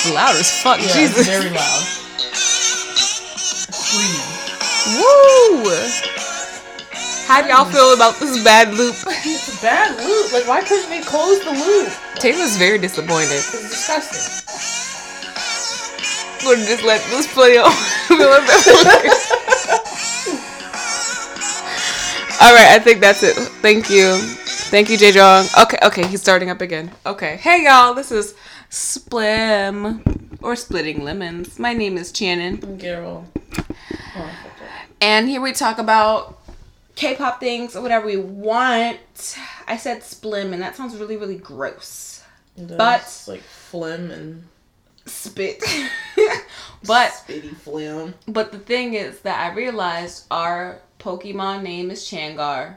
It's loud as fuck. Yeah, Jesus. very loud. Screaming. Woo! How do y'all feel about this bad loop? It's a bad loop. Like, why couldn't they close the loop? Taylor's very disappointed. It's disgusting. We're just let this play on. All right, I think that's it. Thank you. Thank you, J. Jong. Okay, okay, he's starting up again. Okay. Hey, y'all, this is Splim or Splitting Lemons. My name is Shannon. Girl. Oh, And here we talk about K-pop things or whatever we want. I said splim, and that sounds really, really gross. But- But like phlegm and Spit. but spitty phlegm. but the thing is that I realized our Pokemon name is Changar, mm.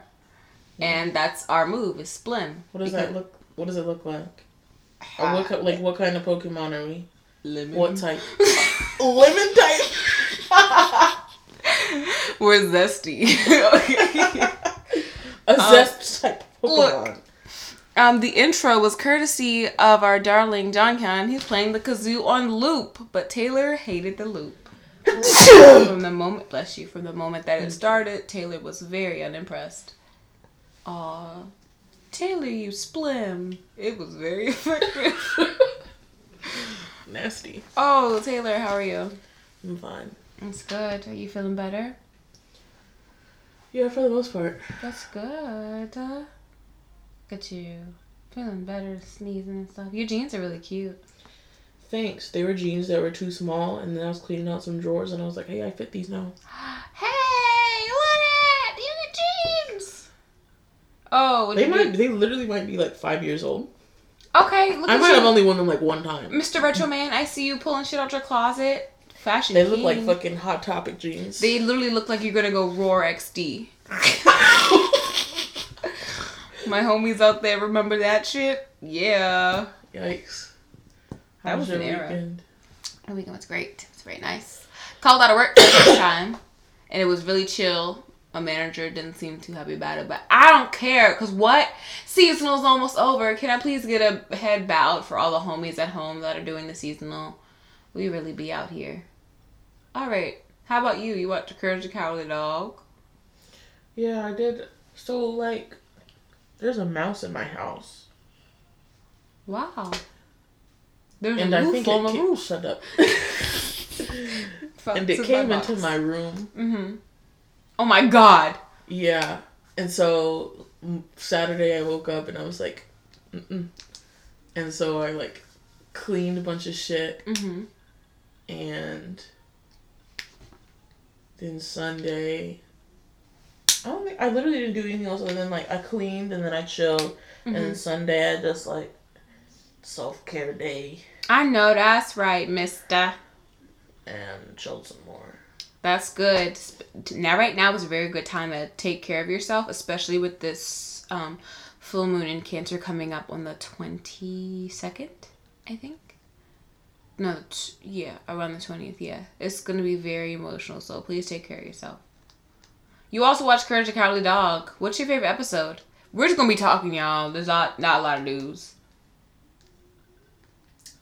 and that's our move is splim. What does that look? What does it look like? Or what ki- like what kind of Pokemon are we? Lemon. What type? Lemon type. We're zesty. okay. A zest type Pokemon. look. Um, the intro was courtesy of our darling John Khan. He's playing the kazoo on loop, but Taylor hated the loop. from the moment, bless you, from the moment that it started, Taylor was very unimpressed. Aw, Taylor, you splim. It was very effective. Nasty. oh, Taylor, how are you? I'm fine. It's good. Are you feeling better? Yeah, for the most part. That's good. Uh, Look at you. Feeling better, sneezing and stuff. Your jeans are really cute. Thanks. They were jeans that were too small, and then I was cleaning out some drawers, and I was like, "Hey, I fit these now." Hey, what at? You got jeans. Oh, They might. do? They literally might be like five years old. Okay, look I might you. have only worn them like one time. Mr. Retro Man, I see you pulling shit out your closet. Fashion They look like fucking hot topic jeans. They literally look like you're gonna go roar XD. My homies out there remember that shit? Yeah. Yikes. That How was your an era. weekend? The weekend was great. It was very nice. Called out of work first time, and it was really chill. My manager didn't seem too happy about it, but I don't care. Cause what? Seasonal's almost over. Can I please get a head bowed for all the homies at home that are doing the seasonal? We really be out here. All right. How about you? You watched Courage the Cowardly Dog? Yeah, I did. So like, there's a mouse in my house, Wow. There's and a I think on it the roof. shut up. And it came into my room. Mm-hmm. Oh my god. Yeah, and so Saturday I woke up and I was like, Mm-mm. and so I like cleaned a bunch of shit, Mm-hmm. and then Sunday. I don't think I literally didn't do anything else other than like I cleaned and then I chilled, and then Sunday I just like self care day I know that's right, mister. and chilled some more. That's good. Now, right now is a very good time to take care of yourself, especially with this um, full moon in Cancer coming up on the 22nd, I think. No, t- yeah, around the 20th, yeah. It's going to be very emotional, so please take care of yourself. You also watch Courage the Cowardly Dog. What's your favorite episode? We're just going to be talking, y'all. There's not, not a lot of news.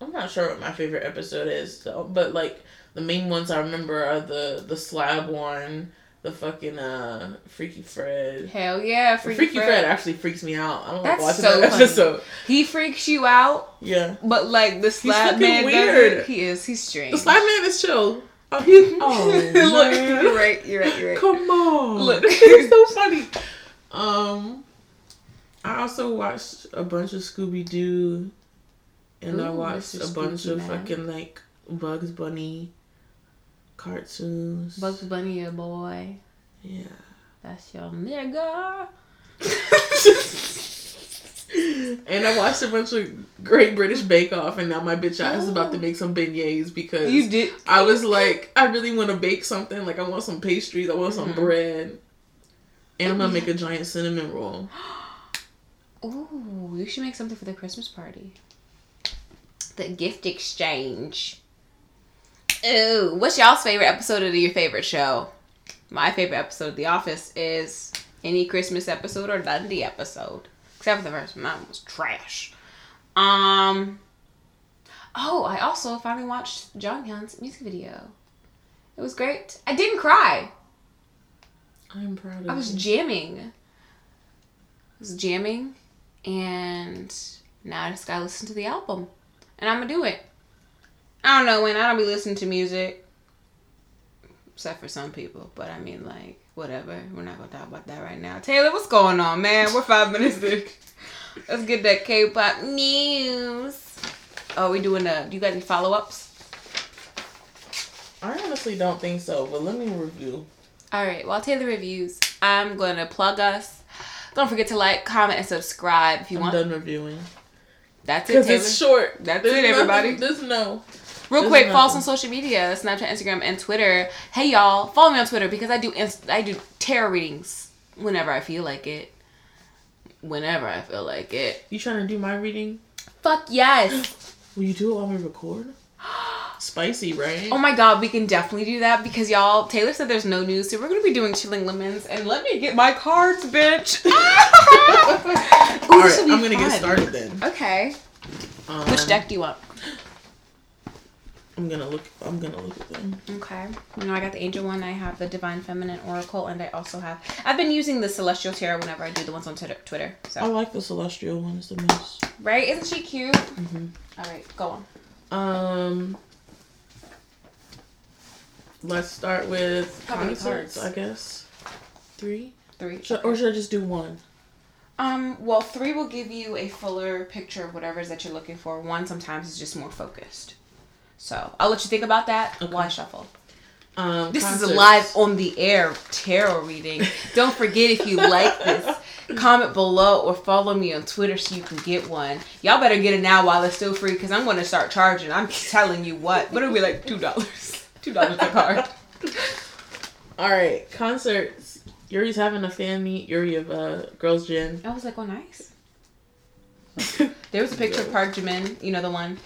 I'm not sure what my favorite episode is though, but like the main ones I remember are the the slab one, the fucking uh Freaky Fred. Hell yeah, Freaky, Freaky, Fred. Fred. actually freaks me out. I don't That's like watching so that funny. episode. He freaks you out, Yeah, but like the slab man weird. He is. He's strange. the slab man is chill. Oh, he's oh Look, you're right. You're right. You're right. Come on, Look. it's so funny. Um, I also watched a bunch of Scooby Doo, and I watched Mr. a bunch Spooky of Man. fucking like Bugs Bunny cartoons. Bugs Bunny, your boy. Yeah. That's your nigga. and I watched a bunch of Great British Bake Off, and now my bitch ass is about to make some beignets because You did. I was like, I really want to bake something. Like, I want some pastries, I want some Mhm. bread, and I'm gonna make a giant cinnamon roll. Ooh, you should make something for the Christmas party. The gift exchange. Ooh, what's y'all's favorite episode of your favorite show? My favorite episode of The Office is any Christmas episode or Dundie episode. Except for the first one, that one was trash. Um, Oh, I also finally watched John Hyun's music video. It was great. I didn't cry. I'm proud of I was you. jamming. I was jamming, and now I just gotta listen to the album, and I'm gonna do it. I don't know when I don't be listening to music, except for some people. But I mean, like whatever. We're not gonna talk about that right now. Taylor, what's going on, man? We're five minutes in. Let's get that K-pop news. Oh, we doing a? Do you got any follow ups? I honestly don't think so, but let me review. All right. While Taylor reviews, I'm gonna plug us. Don't forget to like, comment, and subscribe if you want. I'm want. done reviewing. That's it, Because Taylor. it's short. That's There's it, everybody. nothing- There's no. Real There's quick, follow us on social media: Snapchat, Instagram, and Twitter. Hey y'all, follow me on Twitter because I do inst- I do tarot readings whenever I feel like it. Whenever I feel like it. You trying to do my reading? Fuck yes. Will you do it while we record? Spicy, right? Oh my god, we can definitely do that because y'all. Taylor said there's no news, so we're gonna be doing chilling lemons. And let me get my cards, bitch. Ooh, All right, I'm gonna get started then. Okay. Um, Which deck do you want? I'm gonna look. I'm gonna look at them. Okay. You know, I got the angel one. I have the divine feminine oracle, and I also have. I've been using the celestial tarot whenever I do the ones on Twitter. Twitter. So. I like the celestial ones the most. Right? Isn't she cute? Mhm. All right, go on. Um, let's start with How many concerts. cards? I guess three. Three. Should, or should I just do one? Um. Well, three will give you a fuller picture of whatever it is that you're looking for. One sometimes is just more focused. So I'll let you think about that Okay. while I shuffle. Um, This is a live on the air tarot reading. Don't forget if you like this, comment below or follow me on Twitter so you can get one. Y'all better get it now while it's still free because I'm going to start charging. I'm telling you what. But it'll be like two dollars. Two dollars a card. All right, concerts. Yuri's having a fan meet. Yuri of uh, Girls Gen. I was like, oh, nice. There was a picture of Park Jimin, you know the one,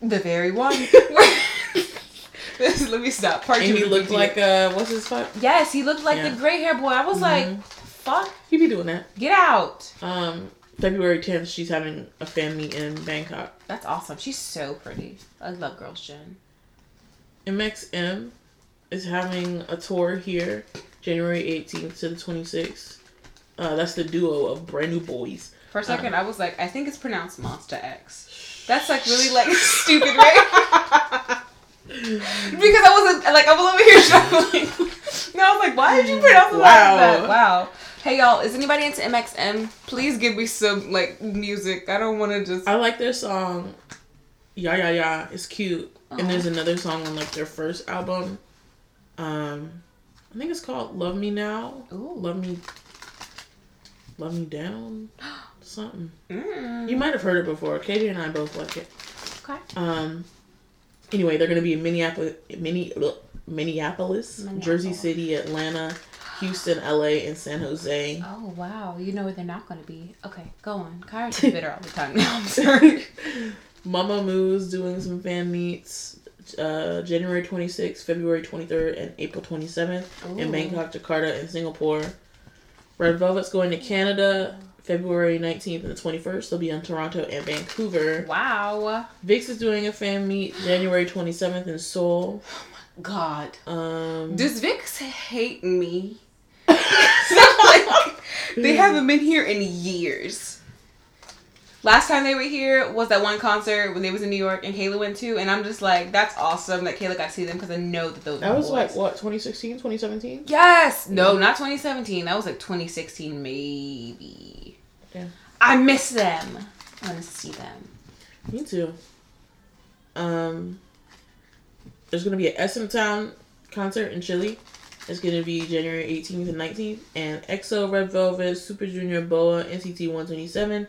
the very one. Let me stop. Park And he Jimin looked like uh, what's his fuck? yes, he looked like Yeah. the gray hair boy. I was like, fuck, He be doing that. get out. Um, February 10th, she's having a fan meet in Bangkok. That's awesome. She's so pretty. I love Girls Gen. MXM is having a tour here, January 18th to the 26th. Uh, that's the duo of Brand New Boys. For a second, I was like, I think it's pronounced Monsta X. That's like really like stupid, right? because I wasn't like I was over here shuffling. and I was like, why did you pronounce it Wow. like that? Wow. Hey y'all, is anybody into MXM? Please give me some like music. I don't want to just. I like their song, Yeah Yeah Yeah. It's cute. Aw. And there's another song on like their first album. Um, I think it's called Love Me Now. Ooh. Love Me. Love Me Down. Something. Mm. You might have heard it before. Katie and I both like it. Okay. Um. Anyway, they're gonna be in Minneapolis, Mini, ugh, Minneapolis, Minneapolis. Jersey City, Atlanta, Houston, LA, and San Jose. Oh wow, you know where they're not going to be. Okay, go on. Kyra's bitter all the time now. I'm sorry. Mamamoo's doing some fan meets. Uh, January 26th, February 23rd, and April 27th in Bangkok, Jakarta, and Singapore. Red Velvet's going to Canada February 19th and the 21st. They'll be in Toronto and Vancouver. Wow. VIXX is doing a fan meet January 27th in Seoul. Oh my god. Um, Does VIXX hate me? like, they haven't been here in years. Last time they were here was that one concert when they was in New York and Kayla went to, and I'm just like, that's awesome that Kayla got to see them because I know that those. that was boys. like what 2016, 2017. Yes. No, not 2017. That was like 2016, maybe. Yeah. I miss them. I want to see them. Me too. Um, there's gonna be an SM Town concert in Chile. It's gonna be January 18th and 19th, and EXO, Red Velvet, Super Junior, Boa, NCT 127,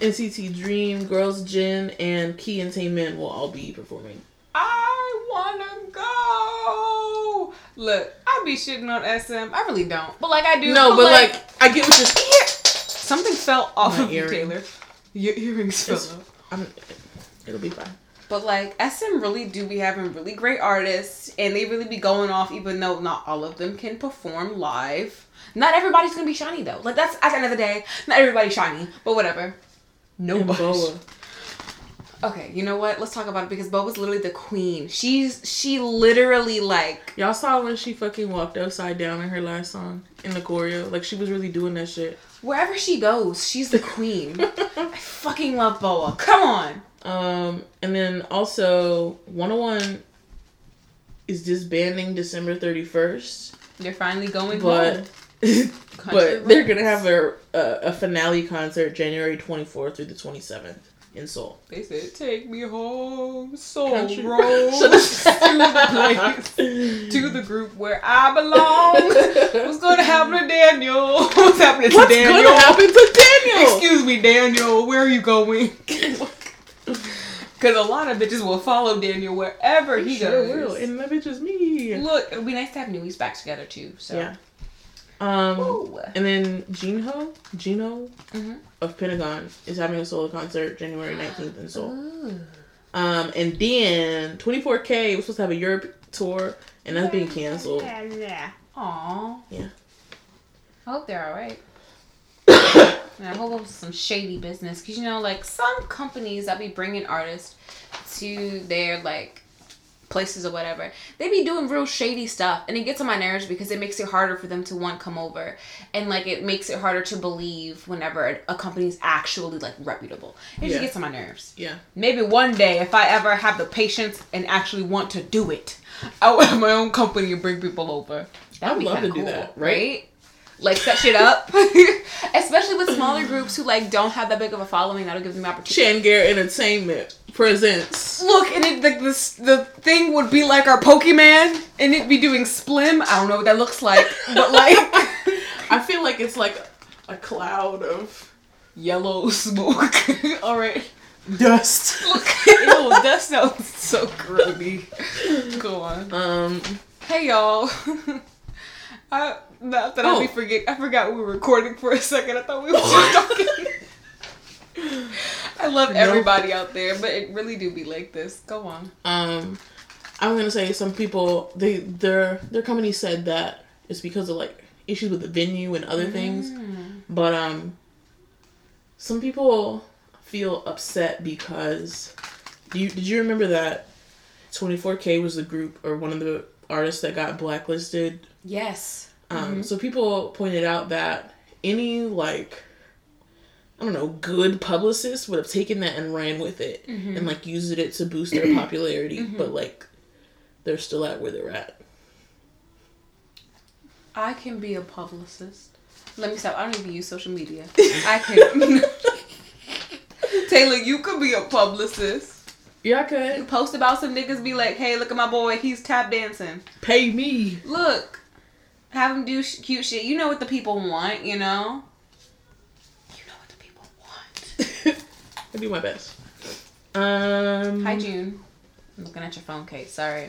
NCT Dream, Girls Gen, and Key and Taemin will all be performing. I wanna go. Look, I be shitting on SM. I really don't, but like I do. No, but like I get what you're. Here, something fell off My of you, earring. Taylor. Your earrings fell It's- off. I'm, it'll be fine. But like SM really do be having really great artists, and they really be going off, even though not all of them can perform live. Not everybody's gonna be shiny though. Like that's at the end of the day, not everybody's shiny, but whatever. And Nobody. Okay, you know what? Let's talk about it because Bo was literally the queen. She's she literally like Y'all saw when she fucking walked upside down in her last song in the choreo. Like she was really doing that shit. wherever she goes, she's the queen. I fucking love Boa. Come on. Um, and then also Wanna One is disbanding December 31st, They're finally going but but they're gonna have a, a a finale concert January 24th through the 27th in Seoul. They said, "Take me home, soul Country roads roads. to the place, to the group where I belong." What's gonna happen to Daniel? What's happening to What's Daniel? gonna happen to Daniel? Excuse me, Daniel. Where are you going? Because a lot of bitches will follow Daniel wherever he sure goes. will, and that bitch is me. Look, it would be nice to have NU'EST back together too. So. Yeah. Um, and then Jinho, Gino Mhm. of Pentagon is having a solo concert January 19th in Seoul. Ooh. Um, and then 24K was supposed to have a Europe tour, and that's being canceled. Yeah, yeah. Aw. Yeah. I hope they're alright. And I hope it was some shady business. Because, you know, like, some companies that be bringing artists to their, like, places or whatever, they be doing real shady stuff. And it gets on my nerves because it makes it harder for them to, one, come over. And, like, it makes it harder to believe whenever a company's actually, like, reputable. It Yeah. just gets on my nerves. Yeah. Maybe one day, if I ever have the patience and actually want to do it, I will have my own company and bring people over. That I'd be love to of do cool, that, right? right? Like set shit up, especially with smaller groups who like don't have that big of a following. That'll give them the opportunity. Shangar Entertainment presents. Look, and it like this the thing would be like our Pokemon, and it'd be doing Splim. I don't know what that looks like, but like I feel like it's like a cloud of yellow smoke. All right. dust. Look, ew, dust sounds so grody. Go on. Um, Hey y'all. I not that I be Oh. forget I forgot we were recording for a second. I thought we were talking. I love everybody out there, but it really do be like this. Go on. um, I'm gonna say some people they their their company said that it's because of like issues with the venue and other things, but um, some people feel upset because do you did you remember that 24K was the group or one of the artists that got blacklisted Yes. Um, So people pointed out that any like I don't know good publicist would have taken that and ran with it mm-hmm. and like used it to boost their popularity, mm-hmm. but like they're still at where they're at. I can be a publicist. Let me stop. I don't even use social media. I can. Taylor, you could be a publicist. Yeah, I could Post about some niggas, be like, "Hey, look at my boy. He's tap dancing." pay me. Look, have him do sh- cute shit. You know what the people want, you know. You know what the people want. I do my best. Um, Hi, June. I'm looking at your phone case. Sorry.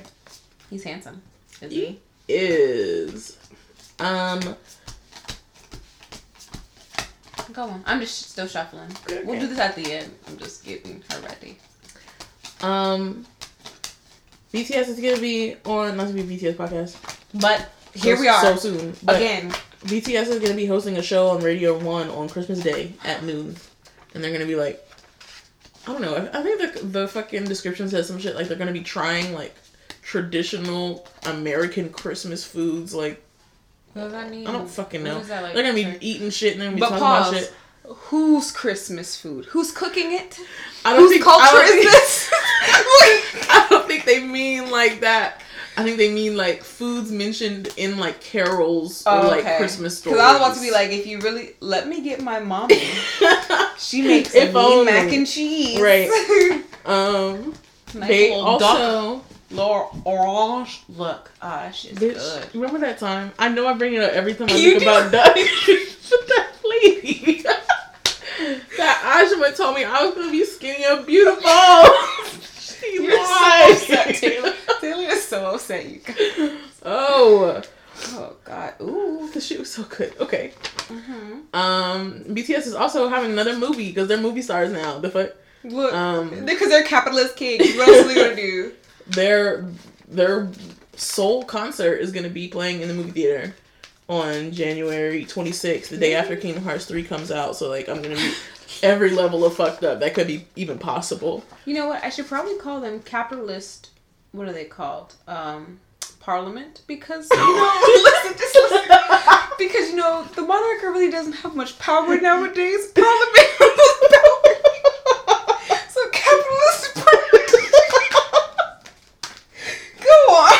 He's handsome. Is he? is um Go on. I'm just still shuffling. Okay. We'll do this at the end. I'm just getting her ready. um BTS is gonna be on not to be BTS podcast. But here so, we are so soon. But again. BTS is gonna be hosting a show on Radio One on Christmas Day at noon, and they're gonna be like, I don't know. I, I think the the fucking description says some shit like they're gonna be trying like traditional American Christmas foods. Like What does that mean? I don't fucking know. that, like, they're gonna be sorry? eating shit and they're gonna be But talking pause. about shit. Whose Christmas food? Who's cooking it? I don't Whose think culture I don't is think- this? I don't think they mean like that. I think they mean like foods mentioned in like carols or Oh, like okay. Christmas stories. Because I was about to be like, if you really let me get my mommy, she makes If only. mac and cheese. Right. um, nice they duck, also. little orange. Look, ah, shit's Bitch, good. remember that time? I know I bring it up every time I You think do. about duck. that lady. that Ajima told me I was gonna be skinny and beautiful. You're so upset, Taylor. Taylor is so upset. You guys. oh, Oh God. Ooh. the shit was so good. Okay. hmm Um, BTS is also having another movie because they're movie stars now. The fuck. Look, Um, because they're capitalist kings. What else are they gonna do? Their their sole concert is gonna be playing in the movie theater. On January 26th, the day after Kingdom Hearts 3 comes out. So like I'm gonna be every level of fucked up that could be even possible. You know what? I should probably call them capitalist. What are they called? Um, Parliament, because you know, listen, just listen. because you know the monarch really doesn't have much power nowadays. Parliament has power. So capitalist. Go on.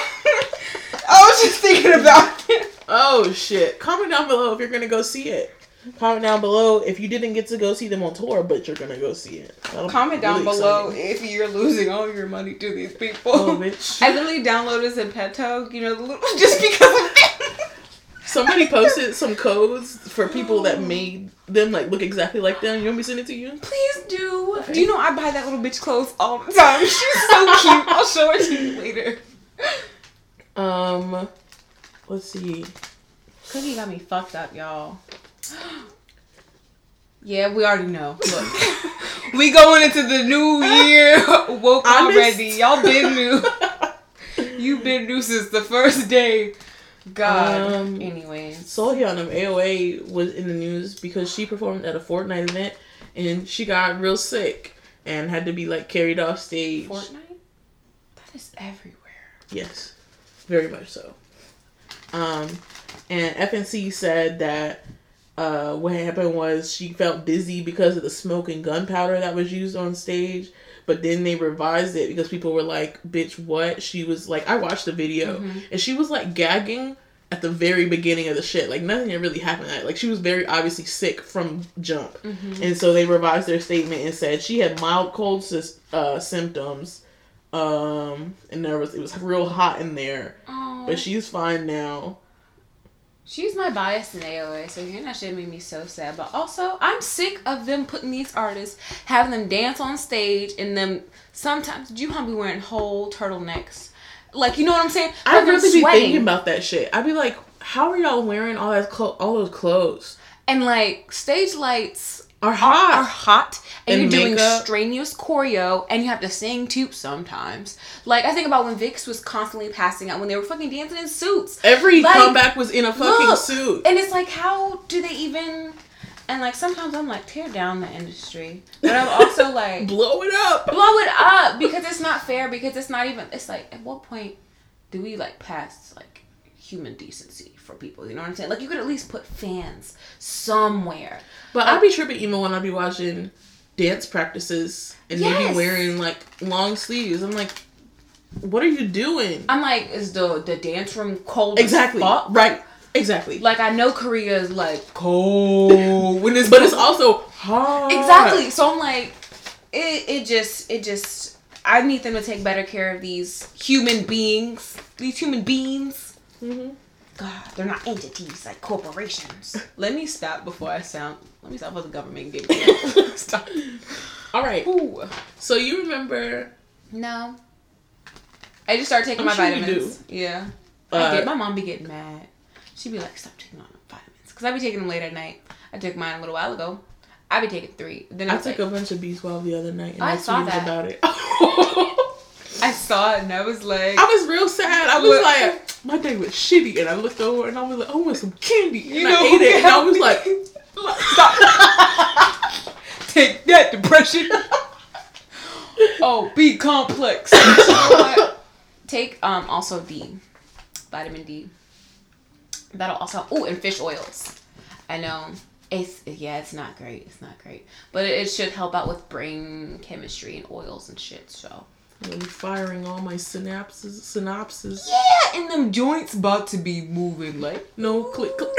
I was just thinking about it. Oh shit! Comment down below if you're gonna go see it. Comment down below if you didn't get to go see them on tour, but you're gonna go see it. That'll Comment down really below exciting. if you're losing all your money to these people. Oh, bitch. I literally downloaded Zepeto, you know, just because of. Somebody posted some codes for people that made them like look exactly like them. You want me to send it to you? Please do. Okay. Do you know I buy that little bitch clothes all the time? She's so cute. I'll show it to you later. Um, let's see. Cookie got me fucked up, y'all. Yeah, we already know. Look, we going into the new year woke Honest- already. Y'all been new. You been new since the first day. God. Um, Anyways. Seolhyun of AOA was in the news because she performed at a Fortnite event and she got real sick and had to be like carried off stage. Fortnite? That is everywhere. Yes, very much so. Um, and FNC said that uh, what happened was she felt dizzy because of the smoke and gunpowder that was used on stage. But then they revised it because people were like, "Bitch, what?" She was like, I watched the video and she was like gagging at the very beginning of the shit. Like nothing had really happened. At, like she was very obviously sick from jump, and so they revised their statement and said she had mild cold uh, symptoms, um, and there was it was real hot in there, Oh, but she's fine now. She's my bias in AOA, so hearing that shit made me so sad. But also, I'm sick of them putting these artists, having them dance on stage, and them sometimes Do Juhan be wearing whole turtlenecks. Like, you know what I'm saying? I Have them really be sweating. thinking about that shit. I'd be like, how are y'all wearing all that clo- all those clothes? and like stage lights Are hot, are hot. hot and, And you're doing makeup. strenuous choreo and you have to sing too sometimes. Like I think about when VIXX was constantly passing out when they were fucking dancing in suits. Every Like, comeback was in a fucking Look, suit. And it's like how do they even and like sometimes I'm like tear down the industry. But I'm also like Blow it up. blow it up because it's not fair because it's not even it's like at what point do we like pass like human decency for people you know what i'm saying like you could at least put fans somewhere But I'd be tripping even when I'd be watching dance practices and Yes. be wearing like long sleeves. I'm like, what are you doing? i'm like is the the dance room cold exactly. Right. Exactly. like i know korea is like cold when it's but it's also hot. exactly so i'm like it, it just it just i need them to take better care of these human beings these human beings hmm God, they're not entities like corporations. Let me stop before I sound. Let me stop before the government get me. stop. All right. Ooh. So you remember No. I just started taking I'm my sure you vitamins. Yeah. I Uh, get, my mom be getting mad. She'd be like, "Stop taking on vitamins," because I be taking them late at night. I took mine a little while ago. I be taking three. Then I it's took like, a bunch of B12 the other night and I I, saw that. about it. I saw it and I was like, I was real sad. I was Look. like, my day was shitty, and I looked over and I was like, I want some candy, and You I ate it, and I was like, "Stop." Take that depression. oh, B complex. Know what? Take um also D, vitamin D. That'll also oh and fish oils. I know it's yeah it's not great it's not great but it, it should help out with brain chemistry and oils and shit so I'm firing all my synapses, synapses. yeah and them joints about to be moving like No click, click.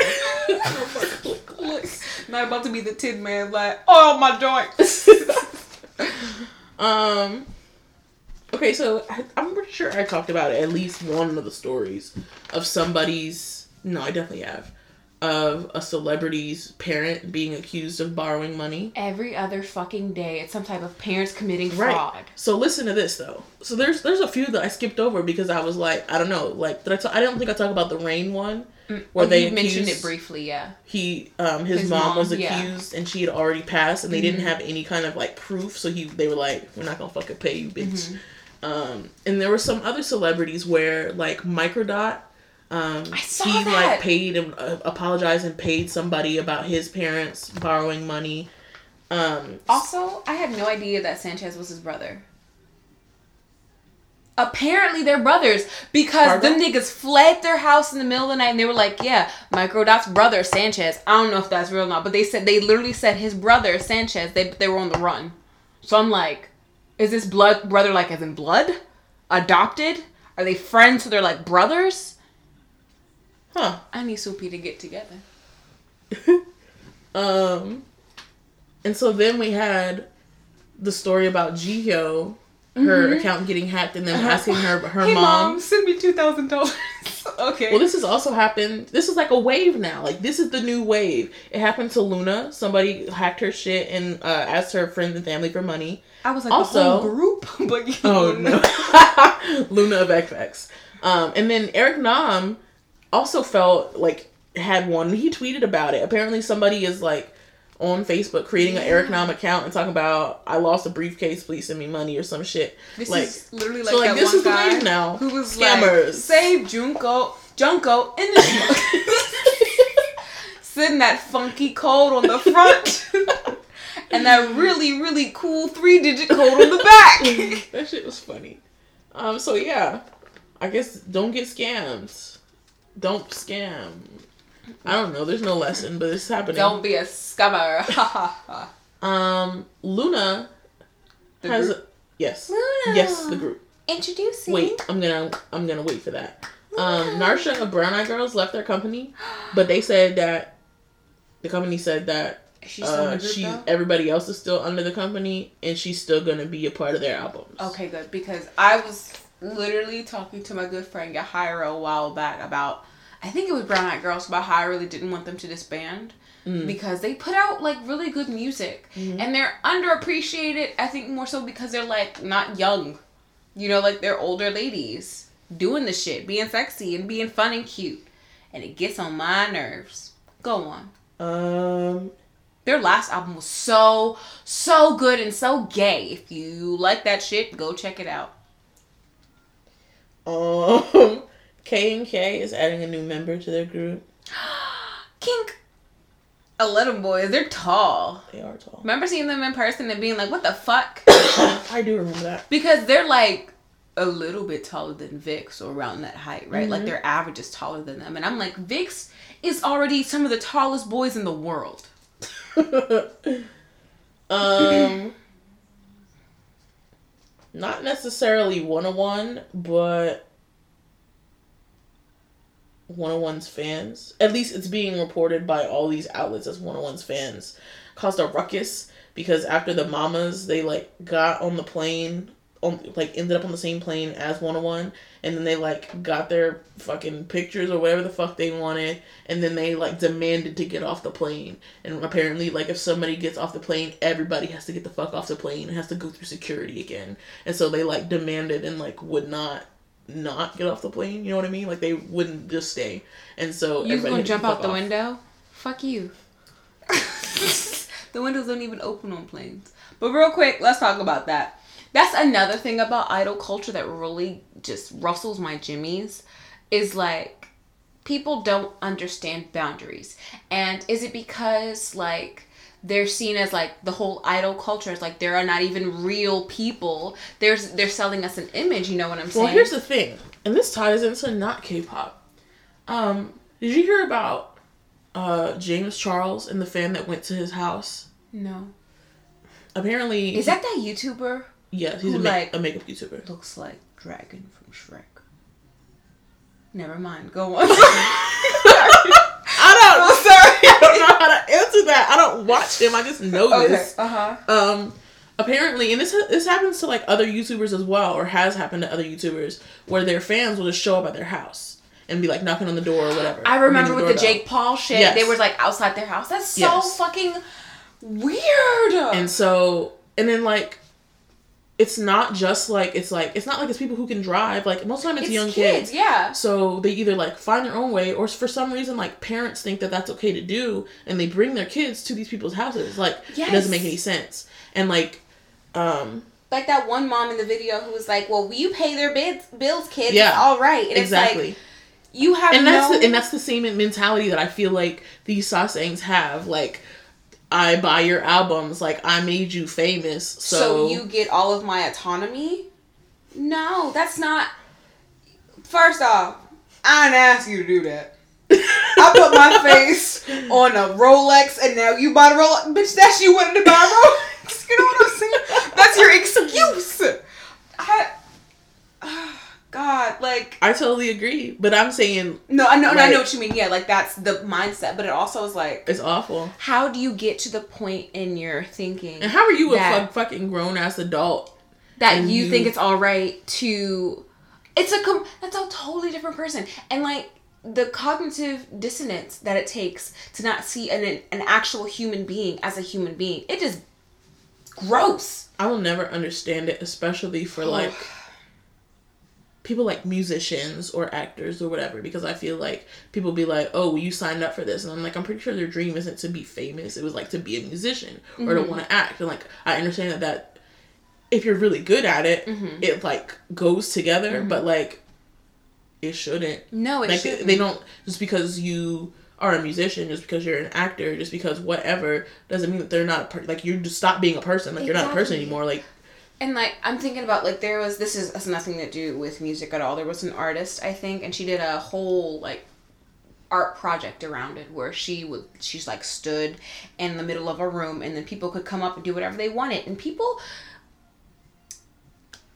no click, click. not about to be the tin man like oh my joints Um. Okay, so I, I'm pretty sure I talked about at least one of the stories of somebody's. No, I definitely have. Of a celebrity's parent being accused of borrowing money. every other fucking day it's some type of parents committing fraud Right. So listen to this though. So there's there's a few that I skipped over because I was like I don't know like did I talk, I don't think I talked about the rain one where Oh, they mentioned it briefly yeah he um his, His mom, mom, was yeah. accused and she had already passed and they didn't have any kind of like proof so he they were like we're not gonna fucking pay you bitch um and there were some other celebrities where like microdot Um, I saw he that. like paid and uh, apologized and paid somebody about his parents borrowing money. Um, Also, I had no idea that Sanchez was his brother. Apparently, they're brothers because Fargo? them niggas fled their house in the middle of the night and they were like, "Yeah, Microdot's brother Sanchez." I don't know if that's real or not, but they said they literally said his brother Sanchez. They they were on the run, so I'm like, is this blood brother like as in blood, adopted? Are they friends? So they're like brothers. Huh. I need Soupy to get together. Um, and so then we had the story about Jihyo, her Mm-hmm. account getting hacked, and then asking her her hey, mom. send me two thousand dollars. okay. Well, this has also happened. This is like a wave now. Like this is the new wave. It happened to Luna. Somebody hacked her shit and uh, asked her friends and family for money. I was like Also- the whole group, but Oh know. no, Luna of f(x). Um, and then Eric Nam also felt like had one. He tweeted about it. Apparently, somebody is like on Facebook creating an Eric Nam account and talking about I lost a briefcase. Please send me money or some shit. This like is literally like so, like, that this one is the wave now. who was Scammers. like, "Save Junko, Junko in the smoke." Send that funky code on the front, and that really really cool three digit code on the back. that shit was funny. Um. So yeah, I guess don't get scammed. Don't scam. I don't know. There's no lesson, but it's happening. Don't be a scammer. Um. LOONA The has. group? A, yes. LOONA. Yes. The group. Introducing. Wait, I'm gonna I'm gonna wait for that. Um, Narsha of Brown Eyed Girls left their company, but they said that the company said that She's still in uh, she though? everybody else is still under the company and she's still gonna be a part of their albums. Okay, good. Because I was literally talking to my good friend Yahira a while back about, I think it was Brown Eyed Girls, about how I really didn't want them to disband. Because they put out like really good music and they're underappreciated. I think more so because they're like not young, you know, like they're older ladies doing the shit, being sexy and being fun and cute, and it gets on my nerves. Go on. Um, Their last album was so so good and so gay. If you like that shit, go check it out. Um, KNK is adding a new member to their group. Kink. I let them boys. They're tall. They are tall. Remember seeing them in person and being like, "What the fuck?" I do remember that. because they're like a little bit taller than VIXX or around that height, right? Like their average is taller than them, and I'm like, VIXX is already some of the tallest boys in the world. um, not necessarily Wanna One, but Wanna One's fans. At least it's being reported by all these outlets as Wanna One's fans caused a ruckus because after the mamas they like got on the plane on like ended up on the same plane as Wanna One and then they like got their fucking pictures or whatever the fuck they wanted and then they like demanded to get off the plane and apparently like if somebody gets off the plane everybody has to get the fuck off the plane and has to go through security again and so they like demanded and like would not not get off the plane you know what i mean like they wouldn't just stay and so You everybody gonna had to jump out the off. window? Fuck you. the windows don't even open on planes. But real quick, let's talk about that. That's another thing about idol culture that really just rustles my jimmies is like people don't understand boundaries. And is it because like they're seen as like the whole idol culture is like there are not even real people. There's they're selling us an image, you know what I'm saying? Well, here's the thing, and this ties into not K-pop. Um, did you hear about uh James Charles and the fan that went to his house? no. Apparently, Is that that YouTuber yes, he's a, ma- like- a makeup YouTuber. looks like Dragon from Shrek. Never mind. Go on. I don't, sorry. I don't know how to answer that. I don't watch him. I just know okay. this. Uh huh. Um, apparently, and this this happens to like other YouTubers as well, or has happened to other YouTubers, where their fans will just show up at their house and be like knocking on the door or whatever. I remember ringing with the. Jake Paul shit. Yes. They were like outside their house. That's so Yes. fucking weird. And so, and then like, it's not just like it's like it's not like it's people who can drive. Like most of the time, it's, it's young kids. kids. Yeah. So they either like find their own way, or for some reason, like parents think that that's okay to do, and they bring their kids to these people's houses. Like it doesn't make any sense. And like, um, Like that one mom in the video who was like, "Well, will you pay their bids, bills, kids? Yeah. It's all right." And exactly. It's like, You have and that's no. the, and that's the same mentality that I feel like these sasaengs have. Like, I buy your albums, like I made you famous, so, so you get all of my autonomy. No, that's not. First off, I didn't ask you to do that. I put my face on a Rolex, and now you bought a Rolex. Bitch, that's you wanted to buy a Rolex. You know what I'm saying? That's your excuse. I, uh, God, like I totally agree. But I'm saying no, I know, and I know what you mean. Yeah, like that's the mindset, but it also is like, it's awful. how do you get to the point in your thinking And how are you a fucking grown ass adult? that you, you- think it's all right to? It's a com- that's a totally different person, and like the cognitive dissonance that it takes to not see an an actual human being as a human being. It is gross. I will never understand it, especially for like people like musicians or actors or whatever, because I feel like people be like, "Oh, well, you signed up for this," and I'm like, I'm pretty sure their dream isn't to be famous. It was like to be a musician or to mm-hmm. want to act, and like I understand that that if you're really good at it, mm-hmm. it like goes together, mm-hmm. but like it shouldn't. No, it like shouldn't. they don't just because you are a musician, just because you're an actor, just because whatever doesn't mean that they're not a per- like you just stop being a person. Like you're not a person anymore. Like And like I'm thinking about like there was this is has nothing to do with music at all. There was an artist I think, and she did a whole like art project around it where she would she's like stood in the middle of a room and then people could come up and do whatever they wanted and people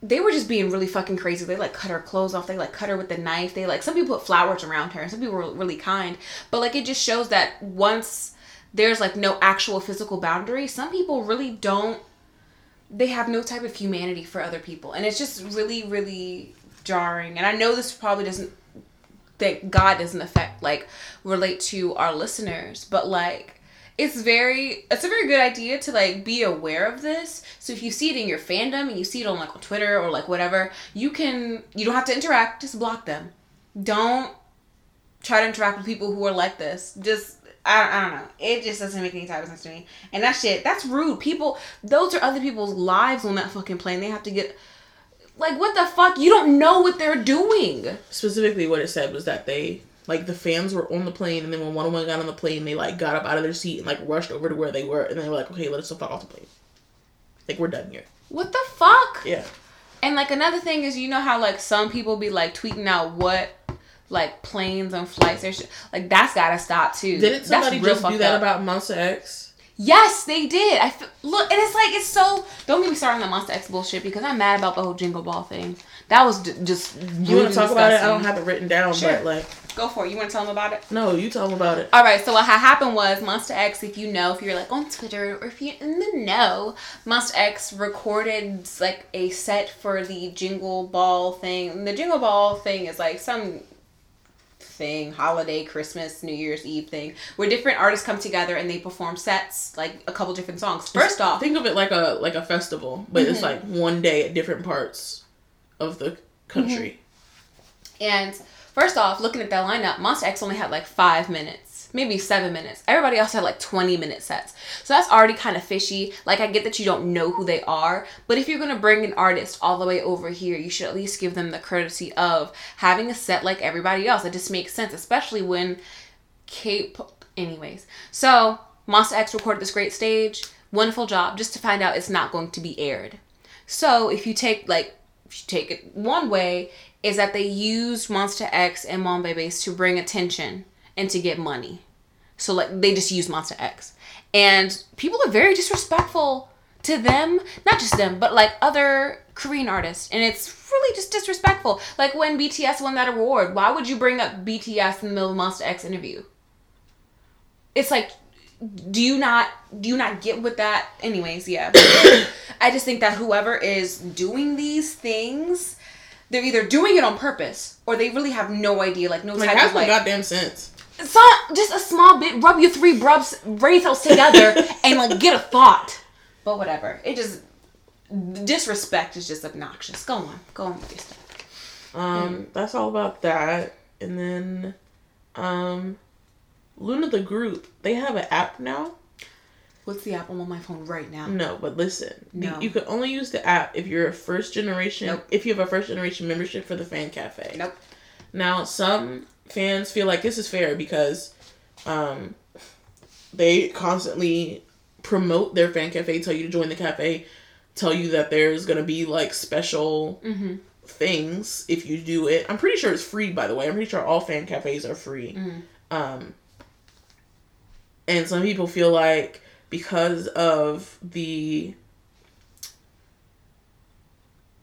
they were just being really fucking crazy. They like cut her clothes off. They like cut her with the knife. They like some people put flowers around her. Some people were really kind. But like it just shows that once there's like no actual physical boundary, some people really don't they have no type of humanity for other people. And it's just really really jarring. And i know this probably doesn't that god doesn't affect like relate to our listeners but like it's very it's a very good idea to like be aware of this. So if you see it in your fandom and you see it on like twitter or like whatever you can you don't have to interact. Just block them. Don't try to interact with people who are like this. Just I, I don't know. It just doesn't make any type of sense to me. And that shit, that's rude. People, those are other people's lives on that fucking plane. They have to get, like, what the fuck? You don't know what they're doing. specifically what it said was that they like the fans were on the plane and then when one of them got on the plane they like got up out of their seat and like rushed over to where they were and they were like okay let us the fuck off the plane like we're done here What the fuck? yeah And like another thing is, you know how like some people be like tweeting out what like planes and flights there's like that's gotta stop too. didn't somebody That's just do that up. about Monsta X Yes, they did. I f- look, and it's like it's so. Don't get me started on the Monsta X bullshit because I'm mad about the whole Jingle Ball thing. That was d- just. you want to talk about it i don't have it written down Sure. but like Go for it. You want to tell them about it? no you tell them about it All right. So what ha- happened was Monsta X. If you know, if you're like on Twitter or if you're in the know, Monsta X recorded like a set for the Jingle Ball thing. And the Jingle Ball thing is like some thing holiday christmas new year's eve thing where different artists come together and they perform sets like a couple different songs. First off think of it like a like a festival but Mm-hmm. it's like one day at different parts of the country. And first off, looking at that lineup, Monsta X only had like five minutes, maybe seven minutes. Everybody else had like 20 minute sets. So that's already kind of fishy. Like, I get that you don't know who they are, but if you're to bring an artist all the way over here, you should at least give them the courtesy of having a set like everybody else. It just makes sense, especially when K Anyways, so Monsta X recorded this great stage. Wonderful job, just to find out it's not going to be aired. So if you take like if you take it one way is that they used Monsta X and Mombay Base to bring attention and to get money. So like they just use Monsta X. And people are very disrespectful to them, not just them, but like other Korean artists. And it's really just disrespectful. Like when BTS won that award, why would you bring up BTS in the middle of Monsta X interview? It's like do you not do you not get with that anyways yeah i just think that whoever is doing these things they're either doing it on purpose or they really have no idea like no like type of like goddamn sense some just a small bit rub your three brubs brain cells together and like get a thought but whatever it just disrespect is just obnoxious go on go on with your stuff Um, that's all about that. And then, um, LOONA the group, they have an app now. what's the app I'm on my phone right now No, but listen, you- No. you, can only use the app if you're a first generation. Nope. If you have a first generation membership for the fan cafe. nope Now, some fans feel like this is fair because um, they constantly promote their fan cafe, tell you to join the cafe, tell you that there's gonna be like special Mm-hmm. things if you do it. I'm pretty sure it's free, by the way. I'm pretty sure all fan cafes are free. Mhm. Um, and some people feel like because of the,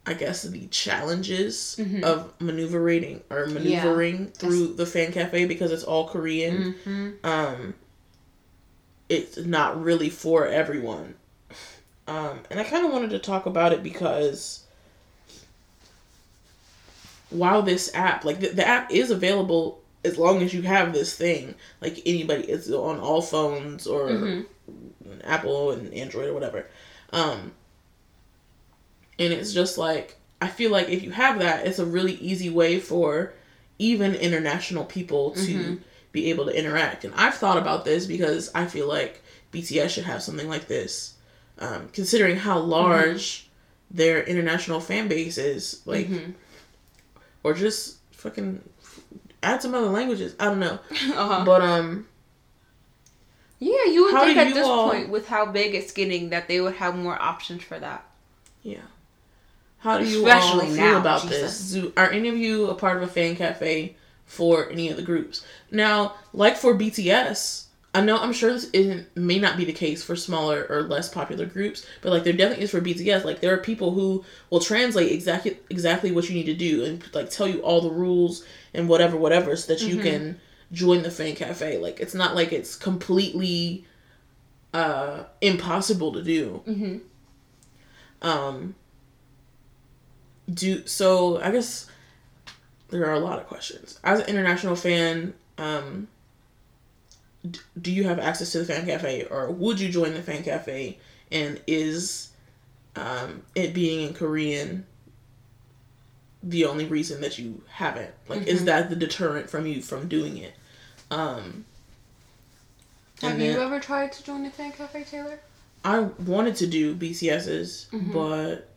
I guess the challenges Mhm. of maneuvering or maneuvering through the fan cafe because it's all Korean. Mm-hmm. Um, it's not really for everyone. Um, and I kind of wanted to talk about it because while this app, like the, the app is available as long as you have this thing, like anybody, it's on all phones or Mhm. Apple and Android or whatever. Um, and it's just like, I feel like if you have that, it's a really easy way for even international people to Mhm. be able to interact. And I've thought about this because I feel like BTS should have something like this, um, considering how large their international fan base is. Like, Mhm. or just fucking add some other languages. I don't know, Uh-huh. but um, yeah, you would think at this all- point, with how big it's getting, that they would have more options for that. yeah. How do you Especially all feel now, about Jesus. this? Are any of you a part of a fan cafe for any of the groups? Now, like for BTS, I know I'm sure this isn't may not be the case for smaller or less popular groups, but like there definitely is for BTS. Like there are people who will translate exactly exactly what you need to do and like tell you all the rules and whatever whatever so that you Mhm. can join the fan cafe. Like it's not like it's completely uh impossible to do. Mm-hmm. Um do so I guess there are a lot of questions. As an international fan, um d- do you have access to the fan cafe or would you join the fan cafe and is um it being in Korean the only reason that you haven't? Like is Mhm. that the deterrent from you from doing it? Um Have and you ever tried to join the fan cafe, Taylor? I wanted to do BTS's, Mhm. but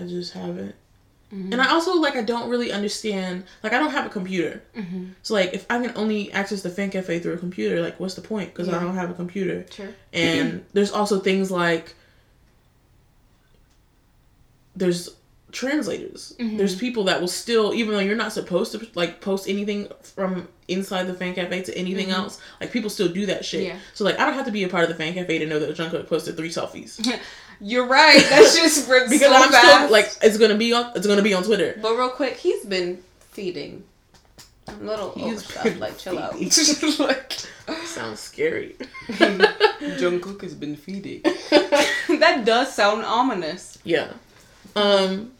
I just haven't. Mm-hmm. And I also like I don't really understand like I don't have a computer. mm-hmm. So like if I can only access the fan cafe through a computer, like what's the point? Because I don't have a computer. Sure. And there's also things like there's translators. Mhm. There's people that will still even though you're not supposed to like post anything from inside the fan cafe to anything Mhm. else, like people still do that shit. Yeah. So like I don't have to be a part of the fan cafe to know that Jungkook posted three selfies. You're right. That's just ripped because so I'm fast. still like it's gonna be on it's gonna be on Twitter. But real quick, he's been feeding. I'm a little He's overstuffed. Like, chill out. feeding. like, Sounds scary. Jungkook has been feeding. that does sound ominous. yeah. Um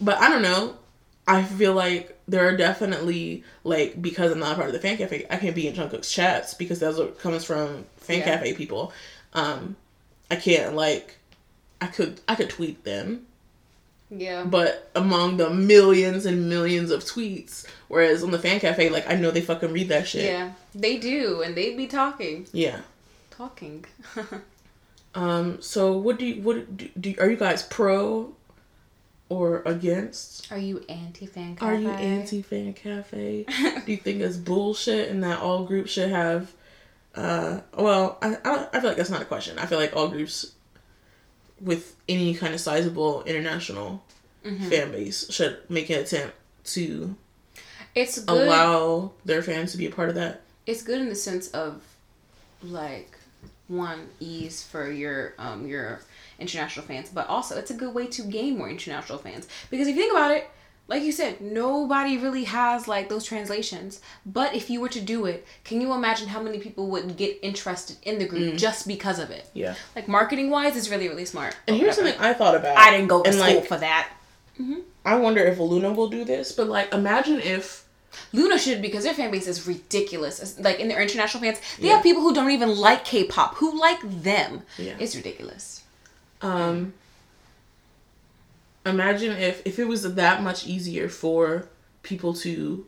but I don't know. I feel like there are definitely like because I'm not a part of the fan cafe, I can't be in Jungkook's chats because that's what comes from fan Yeah. cafe people. Um I can't like I could I could tweet them, Yeah. but among the millions and millions of tweets, whereas on the fan cafe, like I know they fucking read that shit. Yeah. They do, and they'd be talking. Yeah. Talking. Um. So, what do you what do, do are you guys pro or against? Are you anti fan cafe? Are you anti fan cafe? do you think it's bullshit and that all groups should have? Uh. Well, I I, I feel like that's not a question. I feel like all groups with any kind of sizable international Mhm. fan base should make an attempt to It's good. allow their fans to be a part of that. it's good in the sense of like one ease for your um your international fans but also it's a good way to gain more international fans because if you think about it like you said nobody really has like those translations but if you were to do it can you imagine how many people would get interested in the group just because of it Yeah. like marketing wise it's really really smart And here's whatever. something I thought about. i didn't go to and, school like, for that I wonder if LOONA will do this, but like, imagine if LOONA should because their fan base is ridiculous. It's- Like in their international fans, they Yeah. have people who don't even like K-pop who like them. Yeah. It's ridiculous. Um, imagine if if it was that much easier for people to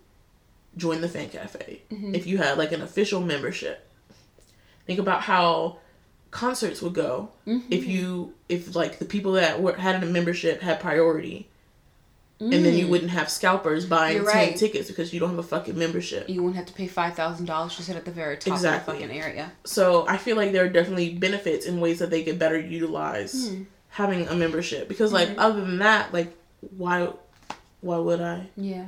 join the fan cafe mm-hmm. if you had like an official membership. Think about how concerts would go mm-hmm. if you if like the people that were had a membership had priority and then you mm. wouldn't have scalpers buying You're 10 right. tickets because you don't have a fucking membership. You wouldn't have to pay five thousand dollars to sit at the very top Exactly. of the fucking area. So I feel like there are definitely benefits in ways that they could better utilize Hmm. Having a membership because like Mm-hmm. other than that, like why why would I? Yeah.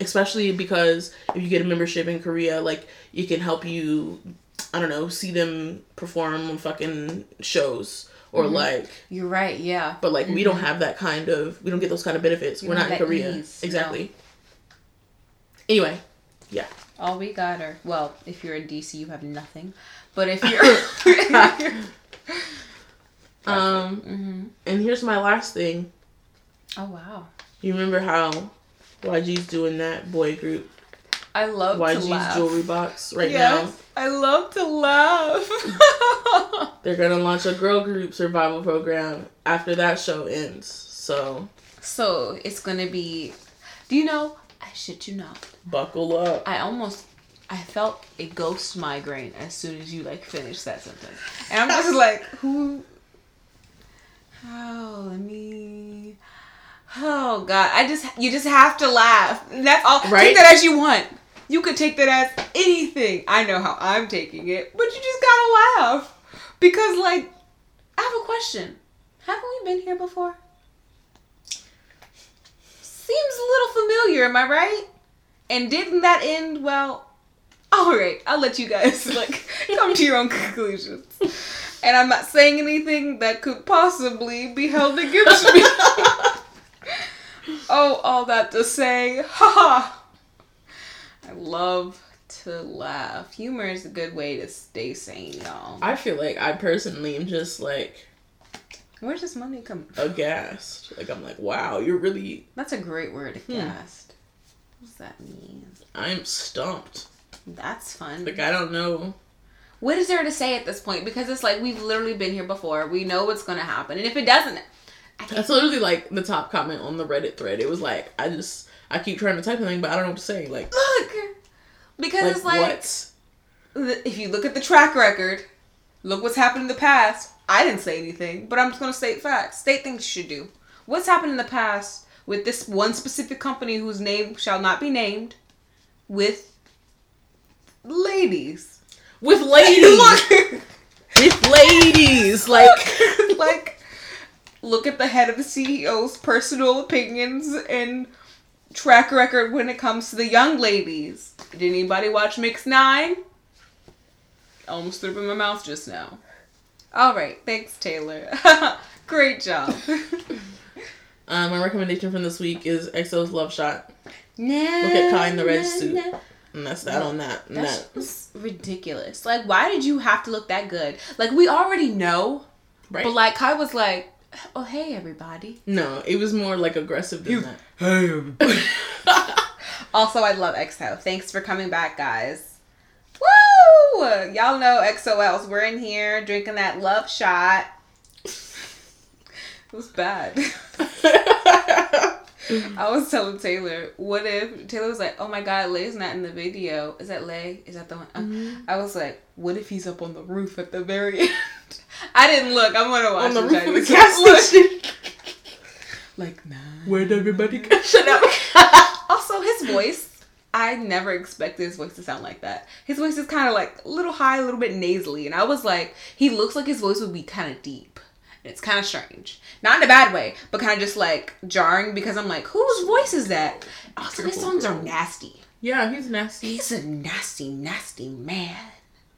especially because if you get a membership in Korea, like it can help you, I don't know, see them perform on fucking shows or Mm-hmm. like, You're right. Yeah. but like we don't have that kind of, we don't get those kind of benefits. You We're don't in Korea, ease, exactly. Anyway, yeah, All we got are well, if you're in DC, you have nothing. But if you're, um, hmm and here's my last thing. oh wow, You remember how YG's doing that boy group I love to YG's jewelry box right now. yes, I love to laugh. They're gonna launch a girl group survival program after that show ends. So so it's gonna be. Do you know? I shit you not. buckle up. I almost I felt a ghost migraine as soon as you like finished that sentence. And I'm just like, who Oh, let me Oh god, I just you just have to laugh. That's all Right? take that as you want. You could take that as anything. I know how I'm taking it, but you just gotta laugh. Because like I have a question. Haven't we been here before? Seems a little familiar, am I right? And didn't that end well? All right, I'll let you guys like come to your own conclusions. And I'm not saying anything that could possibly be held against me. oh, all that to say, haha. I love to laugh. Humor is a good way to stay sane, y'all. I feel like I personally am just like Where's this money coming? aghast. Like I'm like, wow, you're really. That's a great word, Hmm. aghast. What does that mean? I'm stumped. That's fun. Like I don't know. What is there to say at this point? Because it's like we've literally been here before. We know what's going to happen. And if it doesn't. That's literally like the top comment on the Reddit thread. It was like, I just I keep trying to type something, but I don't know what to say. Like, Look! Because like it's like, what? if you look at the track record, look what's happened in the past. I didn't say anything, but I'm just going to state facts. State things you should do. What's happened in the past with this one specific company whose name shall not be named with ladies? With ladies, with ladies, like like look at the head of the CEO's personal opinions and track record when it comes to the young ladies. Did anybody watch Mix Nine? Almost threw up in my mouth just now. All right, thanks Taylor. Great job. um, my recommendation from this week is EXO's Love Shot, no, Look at Kai in the red suit. And that's that on that. And That's that ridiculous. Like, why did you have to look that good? Like, we already know, right? but like Kai was like, "Oh hey everybody." no, it was more like aggressive than You- that. Hey Also, I love EXO. Thanks for coming back, guys. Woo! Y'all know EXO-Ls. We're in here drinking that love shot. It was bad. I was telling Taylor, what if Taylor was like, "Oh my God, Lay's not in the video." Is that Lay? Is that the one? Uh, Mm-hmm. I was like, "What if he's up on the roof at the very end?" I didn't look. I'm gonna watch on the the roof of the gas station. Like, nah. Where'd everybody go? Shut up. Also, his voice, I never expected his voice to sound like that. His voice is kind of like a little high, a little bit nasally. And I was like, he looks like his voice would be kind of deep. It's kind of strange. Not in a bad way, but kind of just like jarring because I'm like, whose voice is that? Oh, also, his songs are nasty. yeah, he's nasty. He's a nasty, nasty man.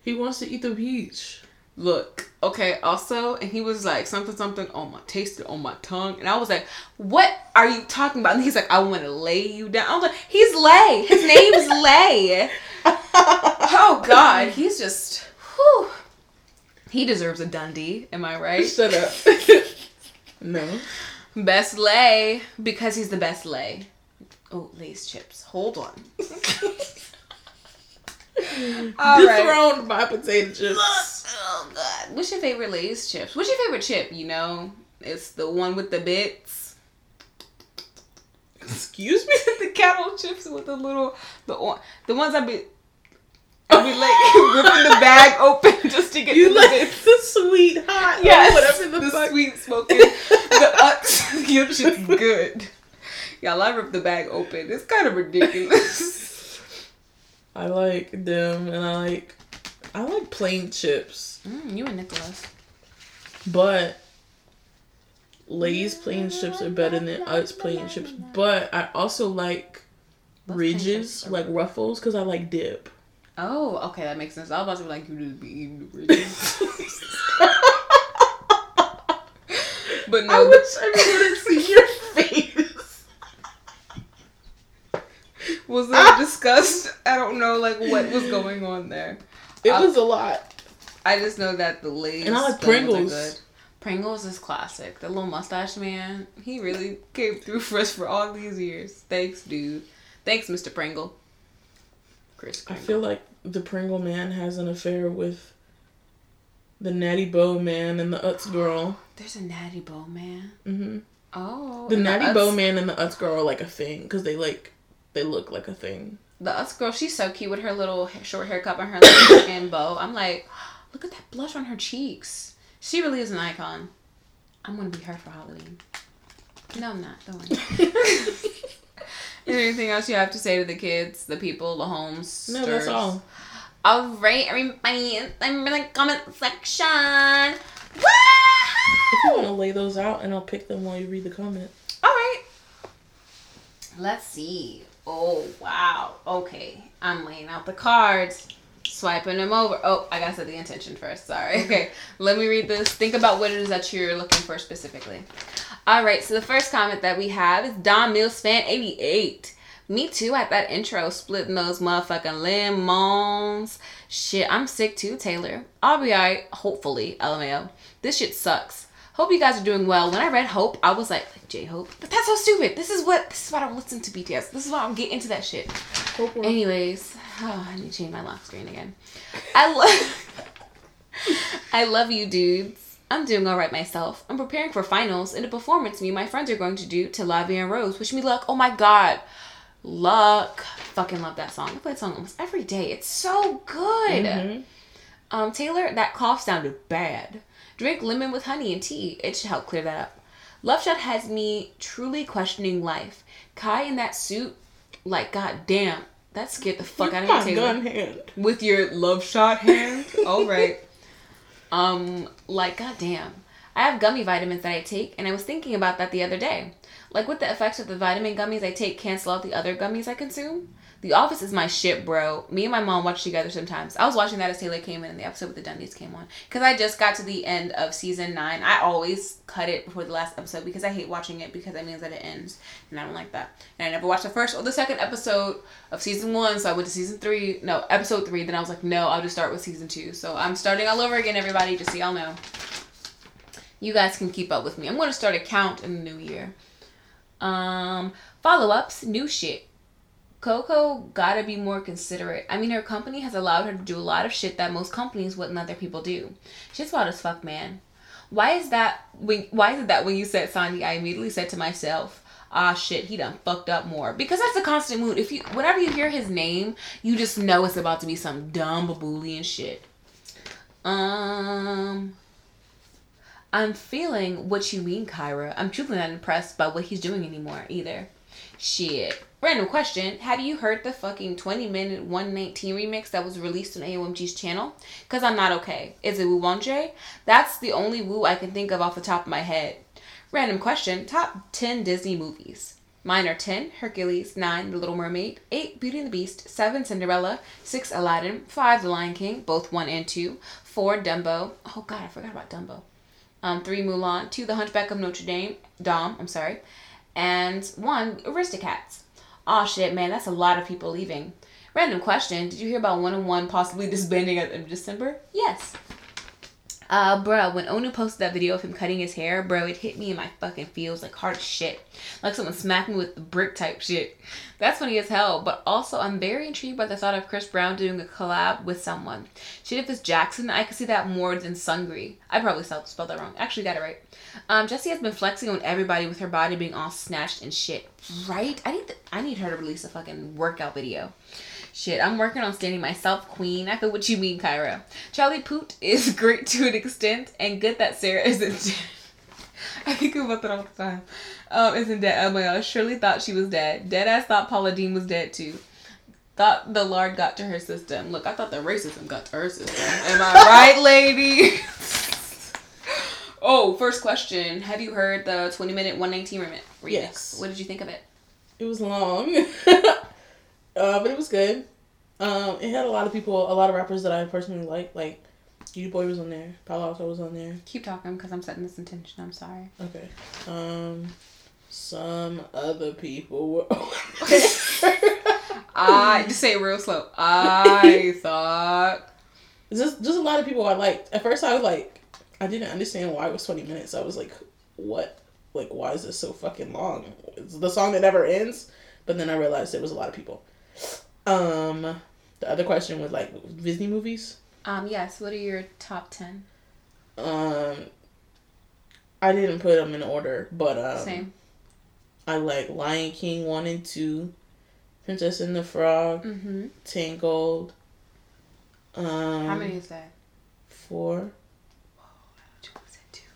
He wants to eat the peach. Look, okay, also, and he was like, something, something on my, tasted on my tongue. And I was like, what are you talking about? And he's like, I want to lay you down. I was like, he's Lay. His name's Lay. Oh, God. He's just, whew. He deserves a Dundie. Am I right? Shut up. no. Best Lay, because he's the best Lay. Oh, Lay's chips. Hold on. All right. Dethroned by potato chips. Oh god. What's your favorite Lay's chips? What's your favorite chip? You know, it's the one with the bits. Excuse me? the kettle chips with the little the the ones I be I be like ripping the bag open just to get You to the like bits. the sweet hot, Yes, whatever the, the fuck. sweet smoking, the uh, your shit's good. Y'all, I ripped the bag open. It's kind of ridiculous. I like them, and I like I like plain chips, Mm, you and Nicholas. but Lay's plain chips are better than Utz plain chips. But I also like ridges, like ruffles, because I like dip. Oh, okay, that makes sense. I was about to be like, you just be eating the ridges. but I no, wish everyone had see your face. was there disgust? I don't know, like what was going on there. It Uh, was a lot. I just know that the Lay's And I like buns are Pringles. good. Pringles is classic. The little mustache man, he really came through for us for all these years. Thanks, dude. Thanks, Mr. Pringle. Chris I feel like the Pringle man has an affair with the Natty Boh man and the Utz girl. There's a Natty Boh man. hmm Oh. The and Natty Utz- Bow man and the Utz girl are like a thing because they like they look like a thing. The Utz girl, she's so cute with her little short haircut and her like, and bow. I'm like, look at that blush on her cheeks. She really is an icon. I'm gonna be her for Halloween. No, I'm not. Don't worry. Is there anything else you have to say to the kids, the people, the homes? No, that's all. All right, everybody, I'm in the comment section. If you want to lay those out, and I'll pick them while you read the comment. All right. Let's see. Oh, wow. Okay. I'm laying out the cards, swiping them over. Oh, I gotta set the intention first. Sorry. Okay. Let me read this. Think about what it is that you're looking for specifically. All right. So the first comment that we have is Don Mills fan 88. Me too at that intro, splitting those motherfucking lemons. Shit, I'm sick too, Taylor. I'll be alright, hopefully. LMAO. This shit sucks. Hope you guys are doing well. When I read Hope, I was like, J Hope. But that's so stupid. This is what this is why I don't listen to BTS. This is why I don't get into that shit. Hope Anyways, oh, I need to change my lock screen again. I love I love you dudes. I'm doing alright myself. I'm preparing for finals and a performance me and my friends are going to do to La Vie en Rose. Wish me luck. Oh my god. Luck. Fucking love that song. I play that song almost every day. It's so good. Mhm. Um, Taylor, that cough sounded bad. Drink lemon with honey and tea. It should help clear that up. Love Shot has me truly questioning life. Kai in that suit, like, goddamn, that scared the fuck out of My me, Taylor. gun hand. With your love shot hand? All right. Um, like, goddamn. I have gummy vitamins that I take, and I was thinking about that the other day. Like, what the effects of the vitamin gummies I take cancel out the other gummies I consume? The Office is my shit, bro. Me and my mom watch together sometimes. I was watching that as Taylor came in and the episode with the Dundies came on. Because I just got to the end of season 9. I always cut it before the last episode because I hate watching it because that means that it ends. And I don't like that. And I never watched the first or the second episode of season 1, so I went to season 3. No, episode 3. Then I was like, no, I'll just start with season 2. So I'm starting all over again, everybody, just so y'all know. You guys can keep up with me. I'm going to start a count in the new year. Um, follow ups, new shit. Coco gotta be more considerate. I mean, her company has allowed her to do a lot of shit that most companies wouldn't let their people do. She's wild as fuck, man. Why is that? When why is it that when you said Sandy, I immediately said to myself, "Ah, shit, he done fucked up more." Because that's a constant mood. If you, whenever you hear his name, you just know it's about to be some dumb baboolian shit. Um, I'm feeling what you mean, Kyra. I'm truly not impressed by what he's doing anymore either. Shit. Random question. Have you heard the fucking 20 minute 119 remix that was released on AOMG's channel? Because I'm not okay. Is it Woo Wonjae? That's the only Wu I can think of off the top of my head. Random question. Top 10 Disney movies. Mine are 10 Hercules, 9 The Little Mermaid, 8 Beauty and the Beast, 7 Cinderella, 6 Aladdin, 5 The Lion King, both 1 and 2, 4 Dumbo. Oh god, I forgot about Dumbo. Um, 3 Mulan, 2 The Hunchback of Notre Dame, Dom, I'm sorry, and 1 Aristocats. Aw shit, man, that's a lot of people leaving. Random question, did you hear about Wanna One possibly disbanding at the end of December? Yes. Uh, bro, when Onu posted that video of him cutting his hair, bro, it hit me in my fucking feels like hard shit. Like someone smacked me with brick type shit. That's funny as hell, but also I'm very intrigued by the thought of Chris Brown doing a collab with someone. Shit, if it's Jackson, I could see that more than Seungri. I probably spelled that wrong. Actually, got it right. Um, Jessie has been flexing on everybody with her body being all snatched and shit. Right? I need, th- I need her to release a fucking workout video. Shit, I'm working on standing myself queen. I feel what you mean, Kyra. Charlie Puth is great to an extent, and good that Sarah isn't. I think about that all the time. Um, isn't dead. Oh my gosh, Shirley thought she was dead. Dead Deadass thought Paula Deen was dead too. Thought the Lord got to her system. Look, I thought the racism got to her system. Am I right, lady? Oh, first question. Have you heard the 20 minute 119 remix? Yes. What did you think of it? It was long, uh, but it was good. Um, it had a lot of people, a lot of rappers that I personally like. Like, U Boy was on there, Paloalto was on there. Keep talking because I'm setting this intention. I'm sorry. Okay. Um, some other people were. I just say it real slow. I thought just just a lot of people I liked. At first, I was like, I didn't understand why it was twenty minutes. I was like, what? Like, why is this so fucking long? It's the song that never ends. But then I realized it was a lot of people. Um, the other question was like Disney movies. um yes. What are your top ten? Um, I didn't put them in order, but um, Same. I like Lion King one and two, Princess and the Frog, Mm-hmm. Tangled. Um, How many is that? Four. Two.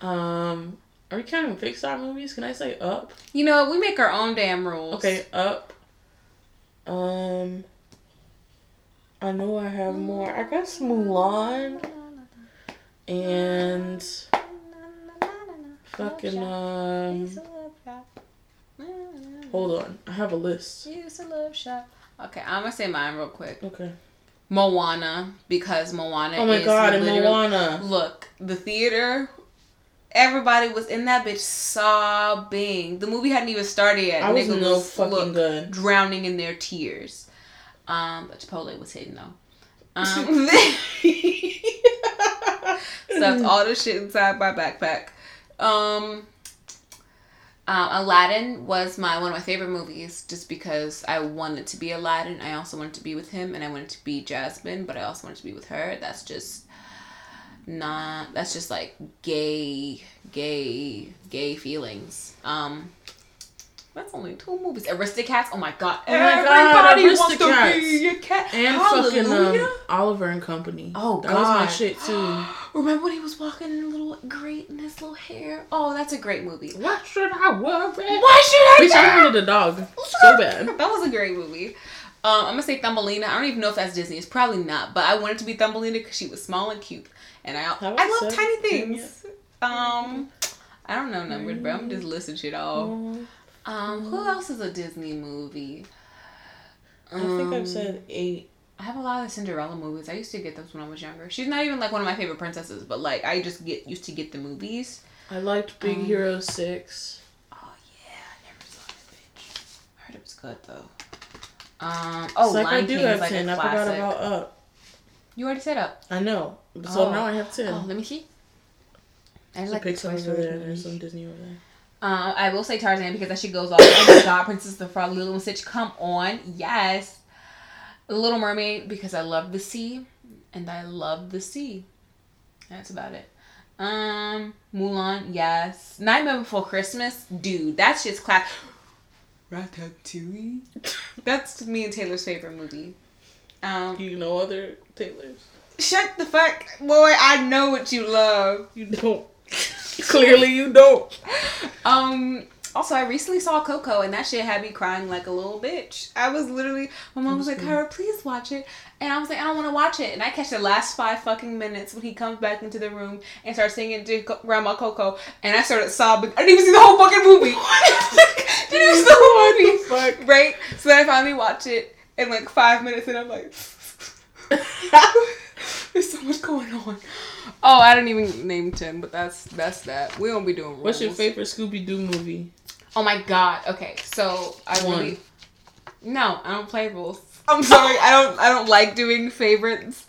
Um, are we counting Pixar movies? Can I say Up? You know, we make our own damn rules. Okay, Up. Um, I know I have more. I guess Mulan and fucking um. Hold on, I have a list. Okay, I'm gonna say mine real quick. Okay. Moana because Moana. Oh my god, and Moana. Look, the theater. Everybody was in that bitch sobbing. The movie hadn't even started yet. I was Nigga no fucking look, good. drowning in their tears. Um, but Chipotle was hitting though. Um, stuffed all the shit inside my backpack. Um, um, Aladdin was my one of my favorite movies, just because I wanted to be Aladdin. I also wanted to be with him, and I wanted to be Jasmine, but I also wanted to be with her. That's just not. That's just like gay, gay, gay feelings. Um. That's only two movies. Aristocats. Oh my god. Oh my God, Everybody wants to be a cat. And fucking Hallelujah. um, Oliver and Company. Oh, that was my shit too. Remember when he was walking in a little great in his little hair? Oh, that's a great movie. What should I worry? Why should I? Bitch, I wanted a dog so bad. That was a great movie. Um, I'm gonna say Thumbelina. I don't even know if that's Disney. It's probably not, but I wanted to be Thumbelina because she was small and cute, and I I love so? tiny things. Um, I don't know numbers, but I'm just listing shit off. Um, Um, who else is a Disney movie? I think I've Um, said eight. I have a lot of Cinderella movies. I used to get those when I was younger. She's not even like one of my favorite princesses, but like I just get used to get the movies. I liked Big Um, Hero Six. Oh yeah, I never saw that bitch. I heard it was good though. Um. Oh, it's like Lion I do King have like ten. I forgot about Up. You already said up. I know. So Oh. now I have ten. Oh, let me see. I There's like a the Pixar over there. There's some Disney over there. Uh, I will say Tarzan because that shit goes off. Oh my god, Princess the Frog, Lilo and Stitch, come on, yes. The Little Mermaid because I love the sea, and I love the sea. That's about it. Um, Mulan, yes. Nightmare Before Christmas, dude, that's just class. Ratatouille. That's me and Taylor's favorite movie. Um, You know other Taylors? shut the fuck, boy. I know what you love. You don't. Clearly, you don't. Um. Also, I recently saw Coco, and that shit had me crying like a little bitch. I was literally, my mom was like, mm-hmm. "Kyra, please watch it," and I was like, "I don't want to watch it." And I catch the last five fucking minutes when he comes back into the room and starts singing to Grandma Coco, and I started sobbing. I didn't even see the whole fucking movie. didn't even see the whole movie. Fuck. Right? So then I finally watch it in like five minutes, and I'm like, "There's so much going on." Oh, I didn't even name ten, but that's that's that. We don't be doing. What's your favorite Scooby Doo movie? Oh my god. Okay, so I One. really no, I don't play rules. I'm sorry. I don't. I don't like doing favorites.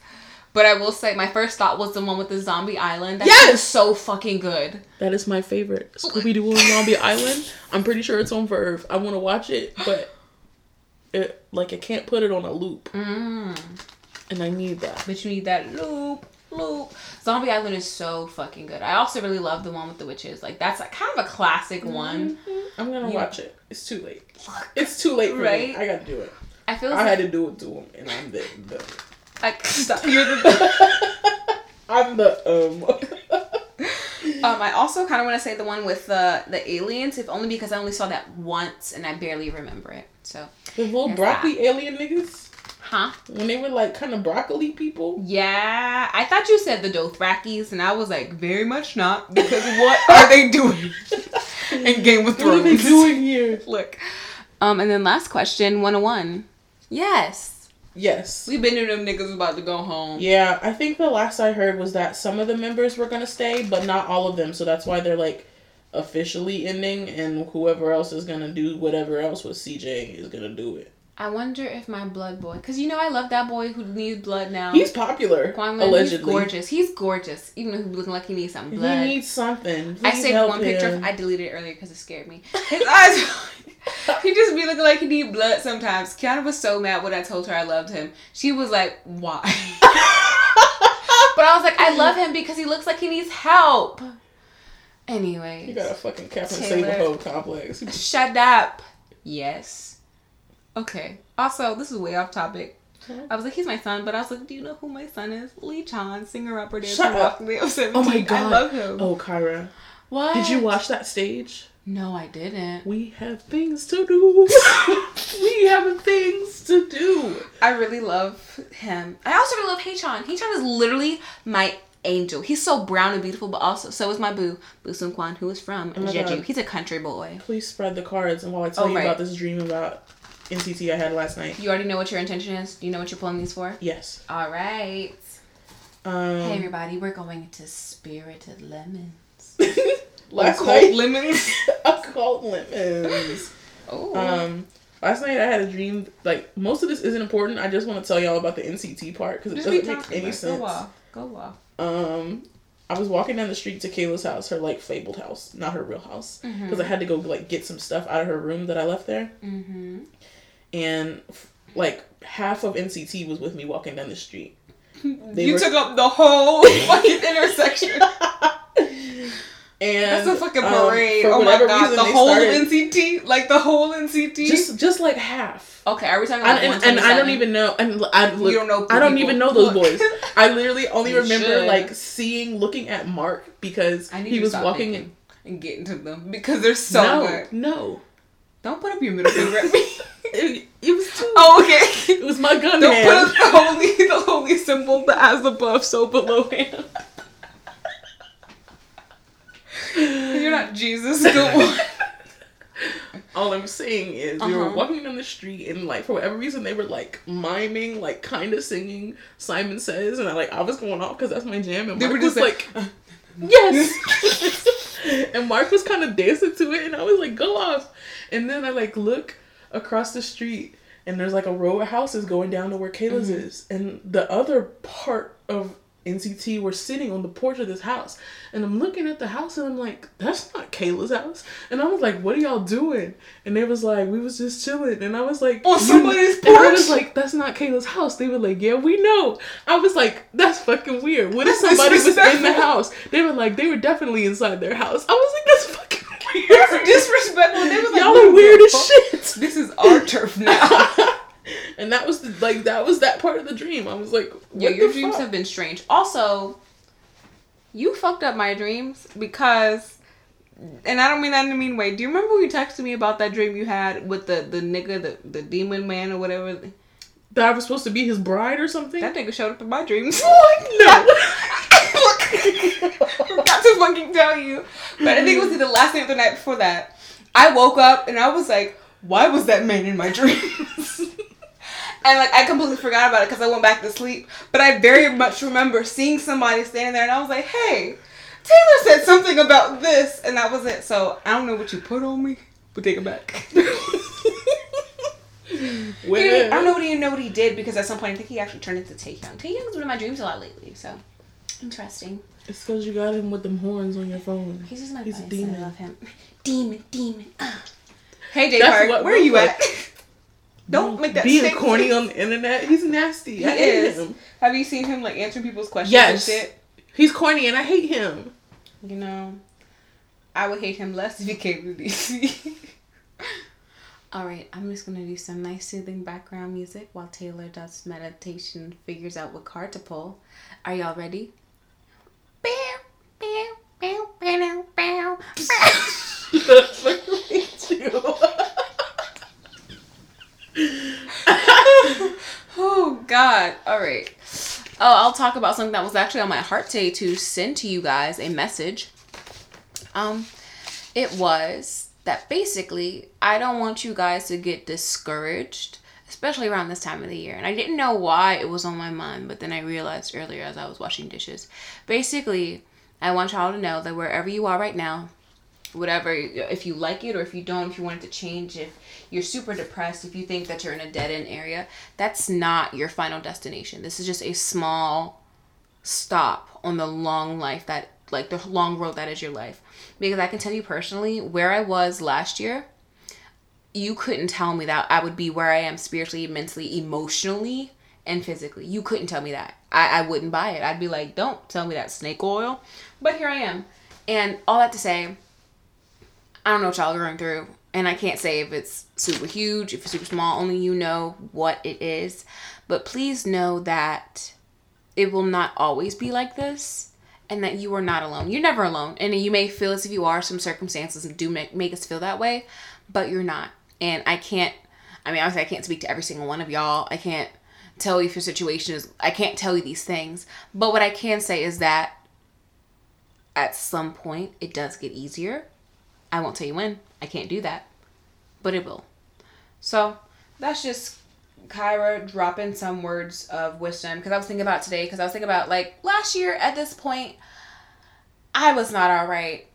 But I will say my first thought was the one with the zombie island. That Yes! yes, so fucking good. That is my favorite. Scooby Doo on Zombie Island. I'm pretty sure it's on Verve. I want to watch it, but it like I can't put it on a loop, Mm. and I need that. But you need that loop, loop. Zombie Island is so fucking good. I also really love the one with the witches. Like that's like kind of a classic one. I'm gonna Yeah. watch it. It's too late. It's too late for Right? me. I gotta do it. I feel I like, had to do it to him, and I'm the. the like stop. You're the I'm the um. Um, I also kind of want to say the one with the the aliens, if only because I only saw that once and I barely remember it. So, The little broccoli alien niggas huh? when they were like kind of broccoli people. Yeah, I thought you said the Dothrakis, and I was like, very much not, because what are they doing in Game of Thrones? What are they doing here? Look. Um, and then last question, Wanna One. Yes. Yes. We've been to them niggas about to go home. Yeah, I think the last I heard was that some of the members were gonna stay, but not all of them. So that's why they're like officially ending, and whoever else is gonna do whatever else with CJ is gonna do it. I wonder if my blood boy, because you know I love that boy who needs blood now. He's popular, allegedly. He's gorgeous. He's gorgeous, even though he's looking like he needs some He blood. needs something. I saved one picture. him. I deleted it earlier because it scared me. His eyes. he just be looking like he need blood sometimes. Kiana was so mad when I told her I loved him. She was like, "Why?" but I was like, "I love him because he looks like he needs help." Anyways, You got a fucking Captain Taylor. Sable complex. shut up. Yes. Okay. Also, this is way off topic. I was like, he's my son, but I was like, do you know who my son is? Lee Chan, singer, rapper, dancer, Shut up. Broccoli of 17. Oh my god. I love him. Oh, Kyra. What? Did you watch that stage? No, I didn't. We have things to do. we have things to do. I really love him. I also really love Haechan. Haechan is literally my angel. He's so brown and beautiful, but also so is my boo, Boo Seung-kwan, who is from Oh Jeju. God. He's a country boy. Please spread the cards, and while I tell Oh, you right. about this dream about NCT I had last night. You already know what your intention is. Do you know what you're pulling these for? Yes. All right. Um, hey everybody, we're going to Spirited Lemons. last Occult night, lemons. occult lemons. Oh. Um, last night I had a dream. Like most of this isn't important. I just want to tell y'all about the NCT part because it Just doesn't make any sense. Go off. Go off. Um, I was walking down the street to Kayla's house, her like fabled house, not her real house, because Mm-hmm. I had to go like get some stuff out of her room that I left there, Mm-hmm. And like half of NCT was with me walking down the street. They you were- took up the whole fucking intersection. And That's a fucking um, parade. for oh my god, reason, the whole started- NCT, like the whole NCT. just just like half. okay, are we talking I, about and, and I don't even know. And I look, You don't know I don't even know those boys. I literally only You remember should. like seeing, looking at Mark because I he was walking. thinking and getting to them because they're so no, good. no, Don't put up your middle finger at me. it, it was too. oh, okay. It was my gun Don't hand. put up the holy, the holy symbol, that has the as above, so below hand. You're not Jesus. Go on. All I'm saying is we were Uh-huh. walking down the street and like for whatever reason they were like miming, like kind of singing Simon Says, and I like I was going off because that's my jam, and They Mark were was just like, yes, and Mark was kind of dancing to it, and I was like, go off, and then I like look across the street. And there's like a row of houses going down to where Kayla's Mm-hmm. is. And the other part of NCT were sitting on the porch of this house. And I'm looking at the house and I'm like, that's not Kayla's house. And I was like, what are y'all doing? And they was like, we was just chilling. And I was like, On "You- somebody's And I was like, that's not Kayla's house. They were like, yeah, we know. I was like, that's fucking weird. What if somebody was in the house? They were like, they were definitely inside their house. I was like, that's fucking That's disrespectful. They was like, Y'all "We are weird as fuck. shit. This is our turf now. and that was the like that was that part of the dream. I was like, what your dreams fuck? have been strange. Also, you fucked up my dreams because, and I don't mean that in a mean way. Do you remember when you texted me about that dream you had with the the nigga, the the demon man or whatever? that I was supposed to be his bride or something. That nigga showed up in my dreams. Like, no. Forgot to fucking tell you, but I think it was the last night or the night before that. I woke up and I was like, "Why was that man in my dreams?" And like I completely forgot about it because I went back to sleep. But I very much remember seeing somebody standing there, and I was like, "Hey, Taylor said something about this," and that was it. So I don't know what you put on me, but take it back. I don't know what he know what he did because at some point I think he actually turned into Taehyung. Taehyung's been in my dreams a lot lately, so interesting. It's because you got him with them horns on your phone. He's just my He's a demon. I love him. Demon, demon. ah. Hey, Jay Park, what where are you at? Don't make that being statement. corny on the internet. He's nasty. He I is. him. Have you seen him like answering people's questions Yes. and shit? He's corny and I hate him. You know, I would hate him less if he came to DC. All right, I'm just gonna do some nice soothing background music while Taylor does meditation, figures out what card to pull. Are y'all ready? Too. oh God! All right. Oh, I'll talk about something that was actually on my heart today to send to you guys a message. Um, it was that basically I don't want you guys to get discouraged, especially around this time of the year. And I didn't know why it was on my mind, but then I realized earlier as I was washing dishes. Basically, I want y'all to know that wherever you are right now, whatever if you like it or if you don't if you want it to change if you're super depressed if you think that you're in a dead end area that's not your final destination this is just a small stop on the long life that like the long road that is your life because i can tell you personally where i was last year you couldn't tell me that i would be where i am spiritually mentally emotionally and physically you couldn't tell me that i, I wouldn't buy it i'd be like don't tell me that snake oil but here i am and all that to say I don't know what y'all are going through. And I can't say if it's super huge, if it's super small, only you know what it is. But please know that it will not always be like this and that you are not alone. You're never alone. And you may feel as if you are, some circumstances do make, make us feel that way, but you're not. And I can't, I mean, obviously, I can't speak to every single one of y'all. I can't tell you if your situation is, I can't tell you these things. But what I can say is that at some point, it does get easier I won't tell you when. I can't do that. But it will. So that's just Kyra dropping some words of wisdom because I was thinking about today because I was thinking about like last year at this point I was not all right.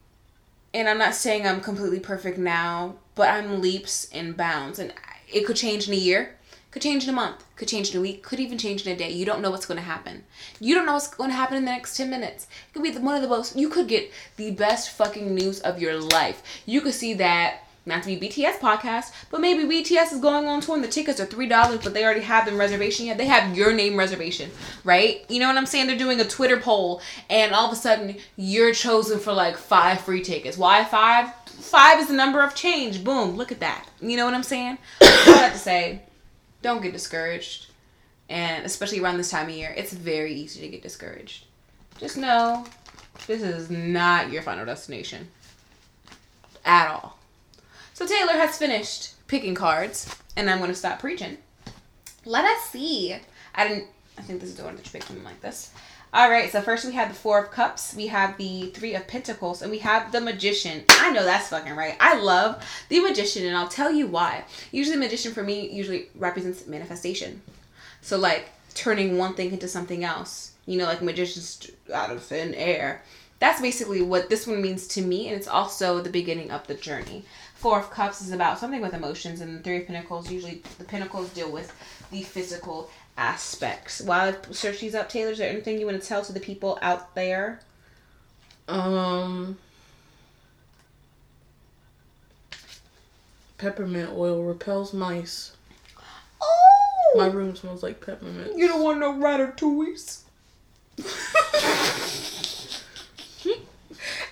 And I'm not saying I'm completely perfect now, but I'm leaps and bounds and it could change in a year, could change in a month, could change in a week, could even change in a day. You don't know what's going to happen. You don't know what's going to happen in the next 10 minutes. It could be one of the most, you could get the best fucking news of your life. You could see that, not to be BTS podcast, but maybe BTS is going on tour and the tickets are $3, but they already have them reservation yet. They have your name reservation, right? You know what I'm saying? They're doing a Twitter poll and all of a sudden you're chosen for like five free tickets. Why five? Five is the number of change. Boom, look at that. You know what I'm saying? All have to say, don't get discouraged. And especially around this time of year, it's very easy to get discouraged. Just know this is not your final destination at all. So Taylor has finished picking cards, and I'm going to stop preaching. Let us see. I didn't. I think this is the one that you picked like this. All right, so first we have the Four of Cups, we have the Three of Pentacles, and we have the Magician. I know that's fucking right. I love the Magician, and I'll tell you why. Usually, Magician for me usually represents manifestation. So, like turning one thing into something else. You know, like magicians out of thin air. That's basically what this one means to me, and it's also the beginning of the journey. Four of Cups is about something with emotions, and the Three of Pentacles usually the Pentacles deal with the physical aspects. While I search these up, Taylor, is there anything you want to tell to the people out there? Um, peppermint oil repels mice. Oh, My room smells like peppermint. you don't want no ratatouilles.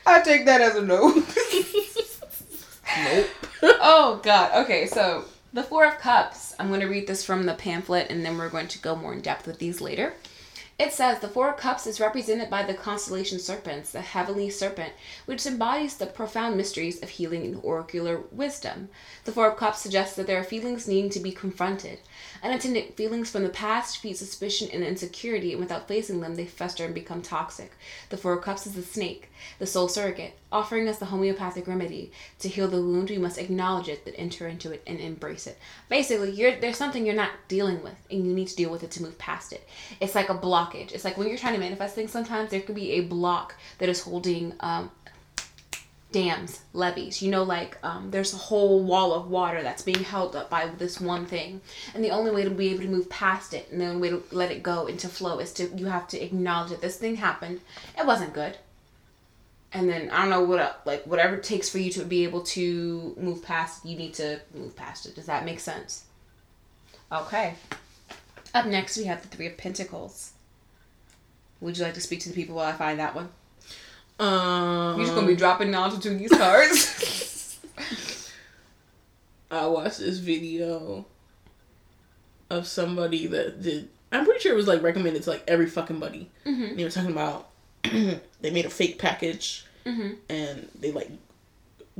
I take that as a no. Nope. oh God. Okay, so the Four of Cups. I'm going to read this from the pamphlet, and then we're going to go more in depth with these later. It says the Four of Cups is represented by the constellation Serpens, the heavenly serpent, which embodies the profound mysteries of healing and oracular wisdom. The Four of Cups suggests that there are feelings needing to be confronted. Unattended feelings from the past feed suspicion and insecurity, and without facing them, they fester and become toxic. The Four of Cups is the snake, the soul surrogate, offering us the homeopathic remedy. To heal the wound, we must acknowledge it, then enter into it and embrace it. Basically, there's something you're not dealing with, and you need to deal with it to move past it. It's like a blockage. It's like when you're trying to manifest things, sometimes there could be a block that is holding um, dams, levees. You know, like um, there's a whole wall of water that's being held up by this one thing, and the only way to be able to move past it and the only way to let it go into flow is to you have to acknowledge that this thing happened. It wasn't good, and then I don't know what like whatever it takes for you to be able to move past. You need to move past it. Does that make sense? Okay. Up next, we have the Three of Pentacles. Would you like to speak to the people while I find that one? Um, You're just gonna be dropping knowledge to these cards. I watched this video of somebody that did. I'm pretty sure it was like recommended to like every fucking buddy. Mhm. They were talking about they made a fake package Mhm. and they like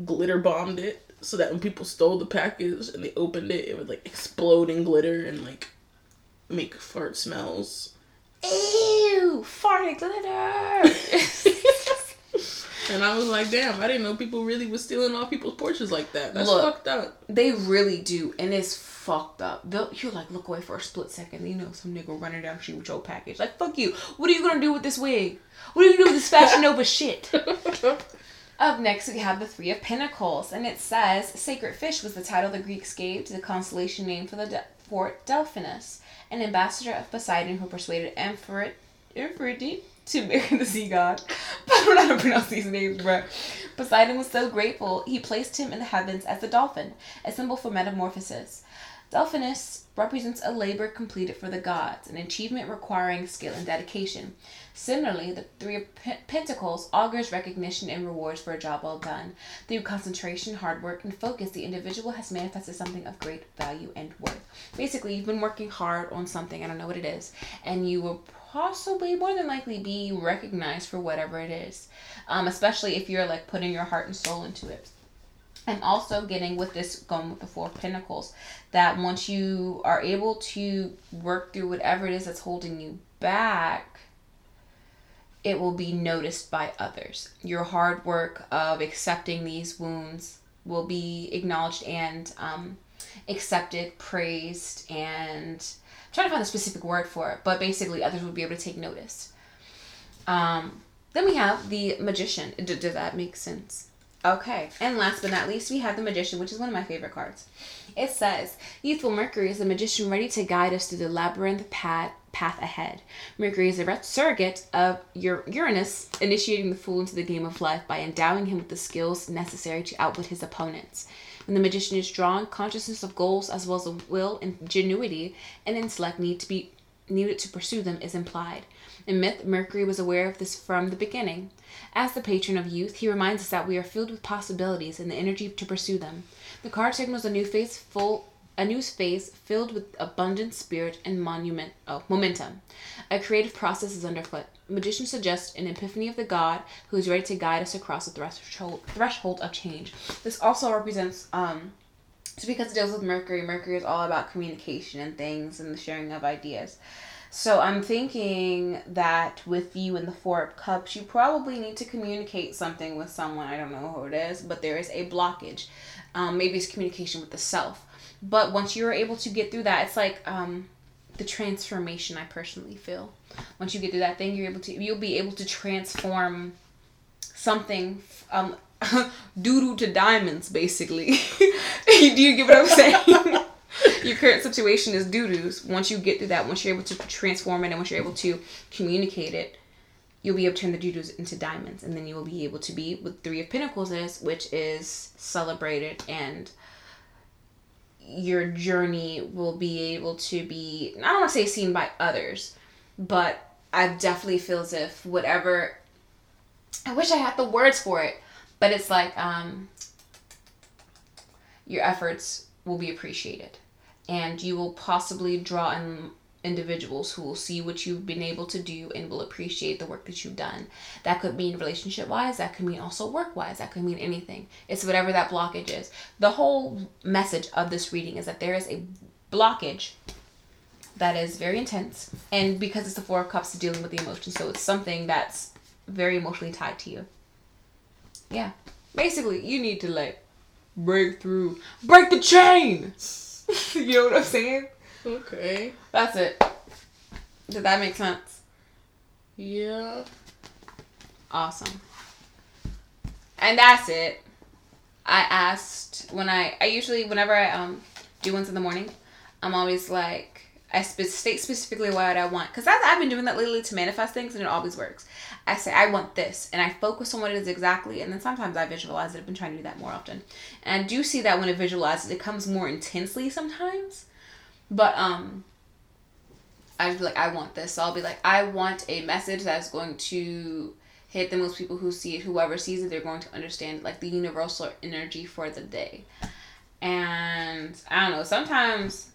glitter bombed it so that when people stole the package and they opened it, it would like explode in glitter and like make fart smells. Ew, farted glitter. and I was like, damn, I didn't know people really was stealing off people's porches like that. That's Look. fucked up. they really do, and it's fucked up. They'll, you're like, look away for a split second. You know, some nigga running down the street with your package. Like, fuck you. What are you gonna do with this wig? What are you gonna do with this Fashion Nova shit? Up next, we have the Three of Pentacles, and it says Sacred Fish was the title the Greeks gave to the constellation name for the de- fort Delphinus, an ambassador of Poseidon who persuaded Amphitrite, Amphitrite to marry the sea god. I don't know how to pronounce these names, bro. Poseidon was so grateful, he placed him in the heavens as the dolphin, a symbol for metamorphosis. Delphinus represents a labor completed for the gods, an achievement requiring skill and dedication. Similarly, the Three of Pe- Pentacles augurs recognition and rewards for a job well done. Through concentration, hard work, and focus, the individual has manifested something of great value and worth. Basically, you've been working hard on something, I don't know what it is, and you will possibly, more than likely, be recognized for whatever it is, um, especially if you're like putting your heart and soul into it. I'm also getting with this going with the four pentacles that once you are able to work through whatever it is that's holding you back, it will be noticed by others. Your hard work of accepting these wounds will be acknowledged and um, accepted, praised, and trying to find a specific word for it, but basically others would be able to take notice. Um, then we have the magician. D- does that make sense? Okay. And last but not least, we have the magician, which is one of my favorite cards. It says, Youthful Mercury is the magician ready to guide us through the labyrinth path, path ahead. Mercury is a surrogate of Ur- Uranus, initiating the fool into the game of life by endowing him with the skills necessary to outwit his opponents. When the magician is drawn, consciousness of goals as well as of will, ingenuity, and intellect need to be needed to pursue them is implied. In myth, Mercury was aware of this from the beginning. As the patron of youth, he reminds us that we are filled with possibilities and the energy to pursue them. The card signals a new phase full a new phase filled with abundant spirit and monument oh, momentum. A creative process is underfoot. Magicians suggest an epiphany of the god who is ready to guide us across the threshold threshold of change. This also represents um so because it deals with Mercury, Mercury is all about communication and things and the sharing of ideas. So I'm thinking that with you in the Four of Cups, you probably need to communicate something with someone. I don't know who it is, but there is a blockage. Um, maybe it's communication with the self. But once you're able to get through that, it's like um, the transformation. I personally feel. Once you get through that thing, you're able to you'll be able to transform something um doodoo to diamonds basically. Do you get what i'm saying? Your current situation is doo-doos. Once you get through that once you're able to transform it and once you're able to communicate it you'll be able to turn the doo-doos into diamonds. And then you will be able to be with three of pentacles is which is celebrated and your journey will be able to be i don't want to say seen by others but i definitely feel as if whatever i wish i had the words for it but it's like um your efforts will be appreciated. And you will possibly draw in individuals who will see what you've been able to do and will appreciate the work that you've done. That could mean relationship wise that could mean also work wise that could mean anything. It's whatever that blockage is. The whole message of this reading is that there is a blockage that is very intense and because it's the four of cups dealing with the emotions so it's something that's very emotionally tied to you. Yeah. Basically you need to like break through break the chain! You know what i'm saying Okay. that's it. Did that make sense? Yeah. awesome. And that's it. I asked when i i usually whenever i um do ones in the morning i'm always like i spe- state specifically what i want. Because i've been doing that lately to manifest things and it always works. I say i want this and i focus on what it is exactly and then sometimes i visualize it. I've been trying to do that more often. And I do see that when it visualizes it comes more intensely sometimes but um I'd be like, I want this. So I'll be like, I want a message that's going to hit the most people who see it. Whoever sees it, they're going to understand like the universal energy for the day. And I don't know, sometimes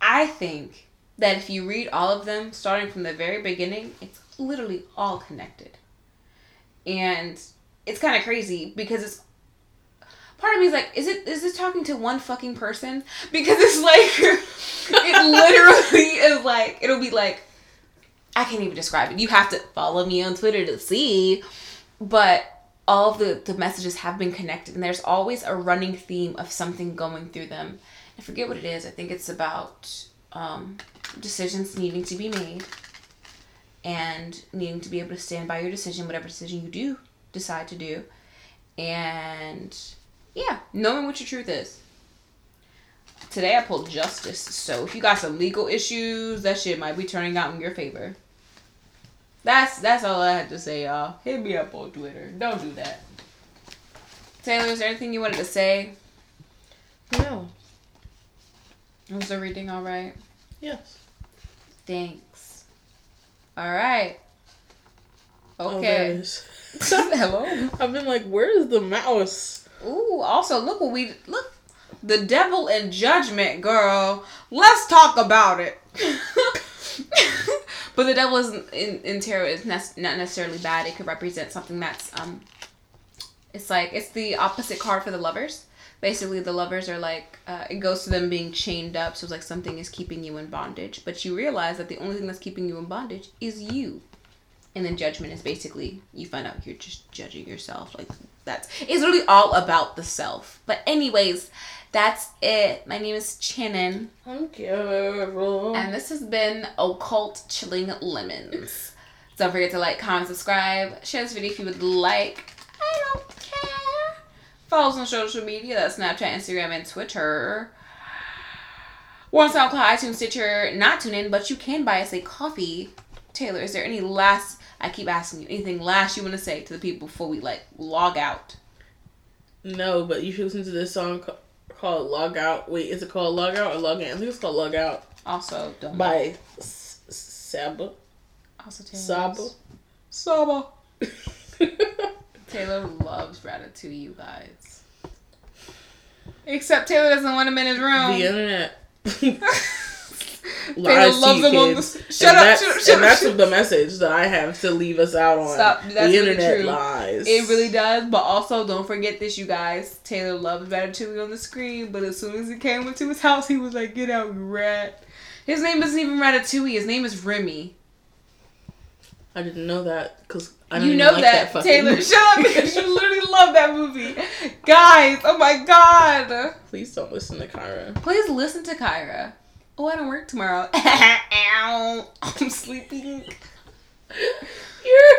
I think that if you read all of them starting from the very beginning, it's literally all connected. And it's kind of crazy because it's part of me is like, is it is this talking to one fucking person? Because it's like it literally is like it'll be like I can't even describe it. You have to follow me on Twitter to see. But all of the, the messages have been connected and there's always a running theme of something going through them. I forget what it is. I think it's about um, decisions needing to be made and needing to be able to stand by your decision, whatever decision you do decide to do. And yeah, knowing what your truth is. Today I pulled justice, so if you got some legal issues, that shit might be turning out in your favor. That's that's all I had to say, y'all. Hit me up on Twitter. Don't do that. Taylor, is there anything you wanted to say? No. Was the reading all right? Yes. Thanks. All right. Oh, there Okay. is. Hello. I've been like, where's the mouse? Ooh, also look what we look. The devil in judgment, girl. Let's talk about it. but the devil is in, in tarot is nes- not necessarily bad. It could represent something that's um. It's like it's the opposite card for the lovers. Basically, the lovers are like uh, it goes to them being chained up. So it's like something is keeping you in bondage, but you realize that the only thing that's keeping you in bondage is you. And then judgment is basically you find out you're just judging yourself. Like that's it's really all about the self. But anyways, that's it. My name is Channon. I'm Carol. And this has been Occult Chilling Lemons. Don't forget to like, comment, subscribe, share this video if you would like. I don't care. Follow us on social media. That's Snapchat, Instagram, and Twitter. We're on SoundCloud, iTunes, Stitcher. Not tune in, but you can buy us a coffee. Taylor, is there any last? I keep asking you anything last you want to say to the people before we like log out. No, but you should listen to this song called Log Out. Wait, is it called Log Out or Log In? I think it's called Log Out Also, don't by S- Saba. also Taylor Saba. Saba. Taylor loves Ratatouille, you guys. Except Taylor doesn't want him in his room. the internet. Taylor lies to loves you him on the. kids. Shut and up! That's, Shut up! and Shut up! that's shut up. the message that I have to leave us out on. Stop. That's the really internet true. lies. It really does, but also don't forget this, you guys. Taylor loves Ratatouille on the screen, but as soon as he came into his house, he was like, "Get out, you rat!" His name isn't even Ratatouille. His name is Remy. I didn't know that because I don't You know like that, fucking Taylor. movie. Shut up, because you literally love that movie, guys. Oh my god. Please don't listen to Kyra. Please listen to Kyra. Oh, I don't work tomorrow. Ow. I'm sleeping. Your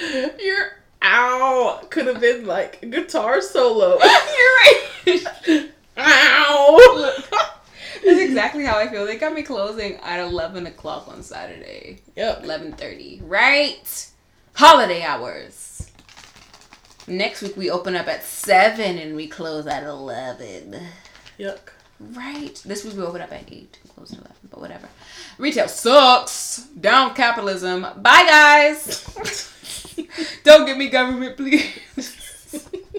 your ow could have been like a guitar solo. You're right. ow. That's exactly how I feel. They got me closing at 11 o'clock on Saturday. Yep. 11.30. Right? Holiday hours. Next week we open up at 7 and we close at 11. Yuck. Right. This was we opened up at eight, close to eleven, but whatever. Retail sucks. Down capitalism. Bye guys. Don't give me government, please.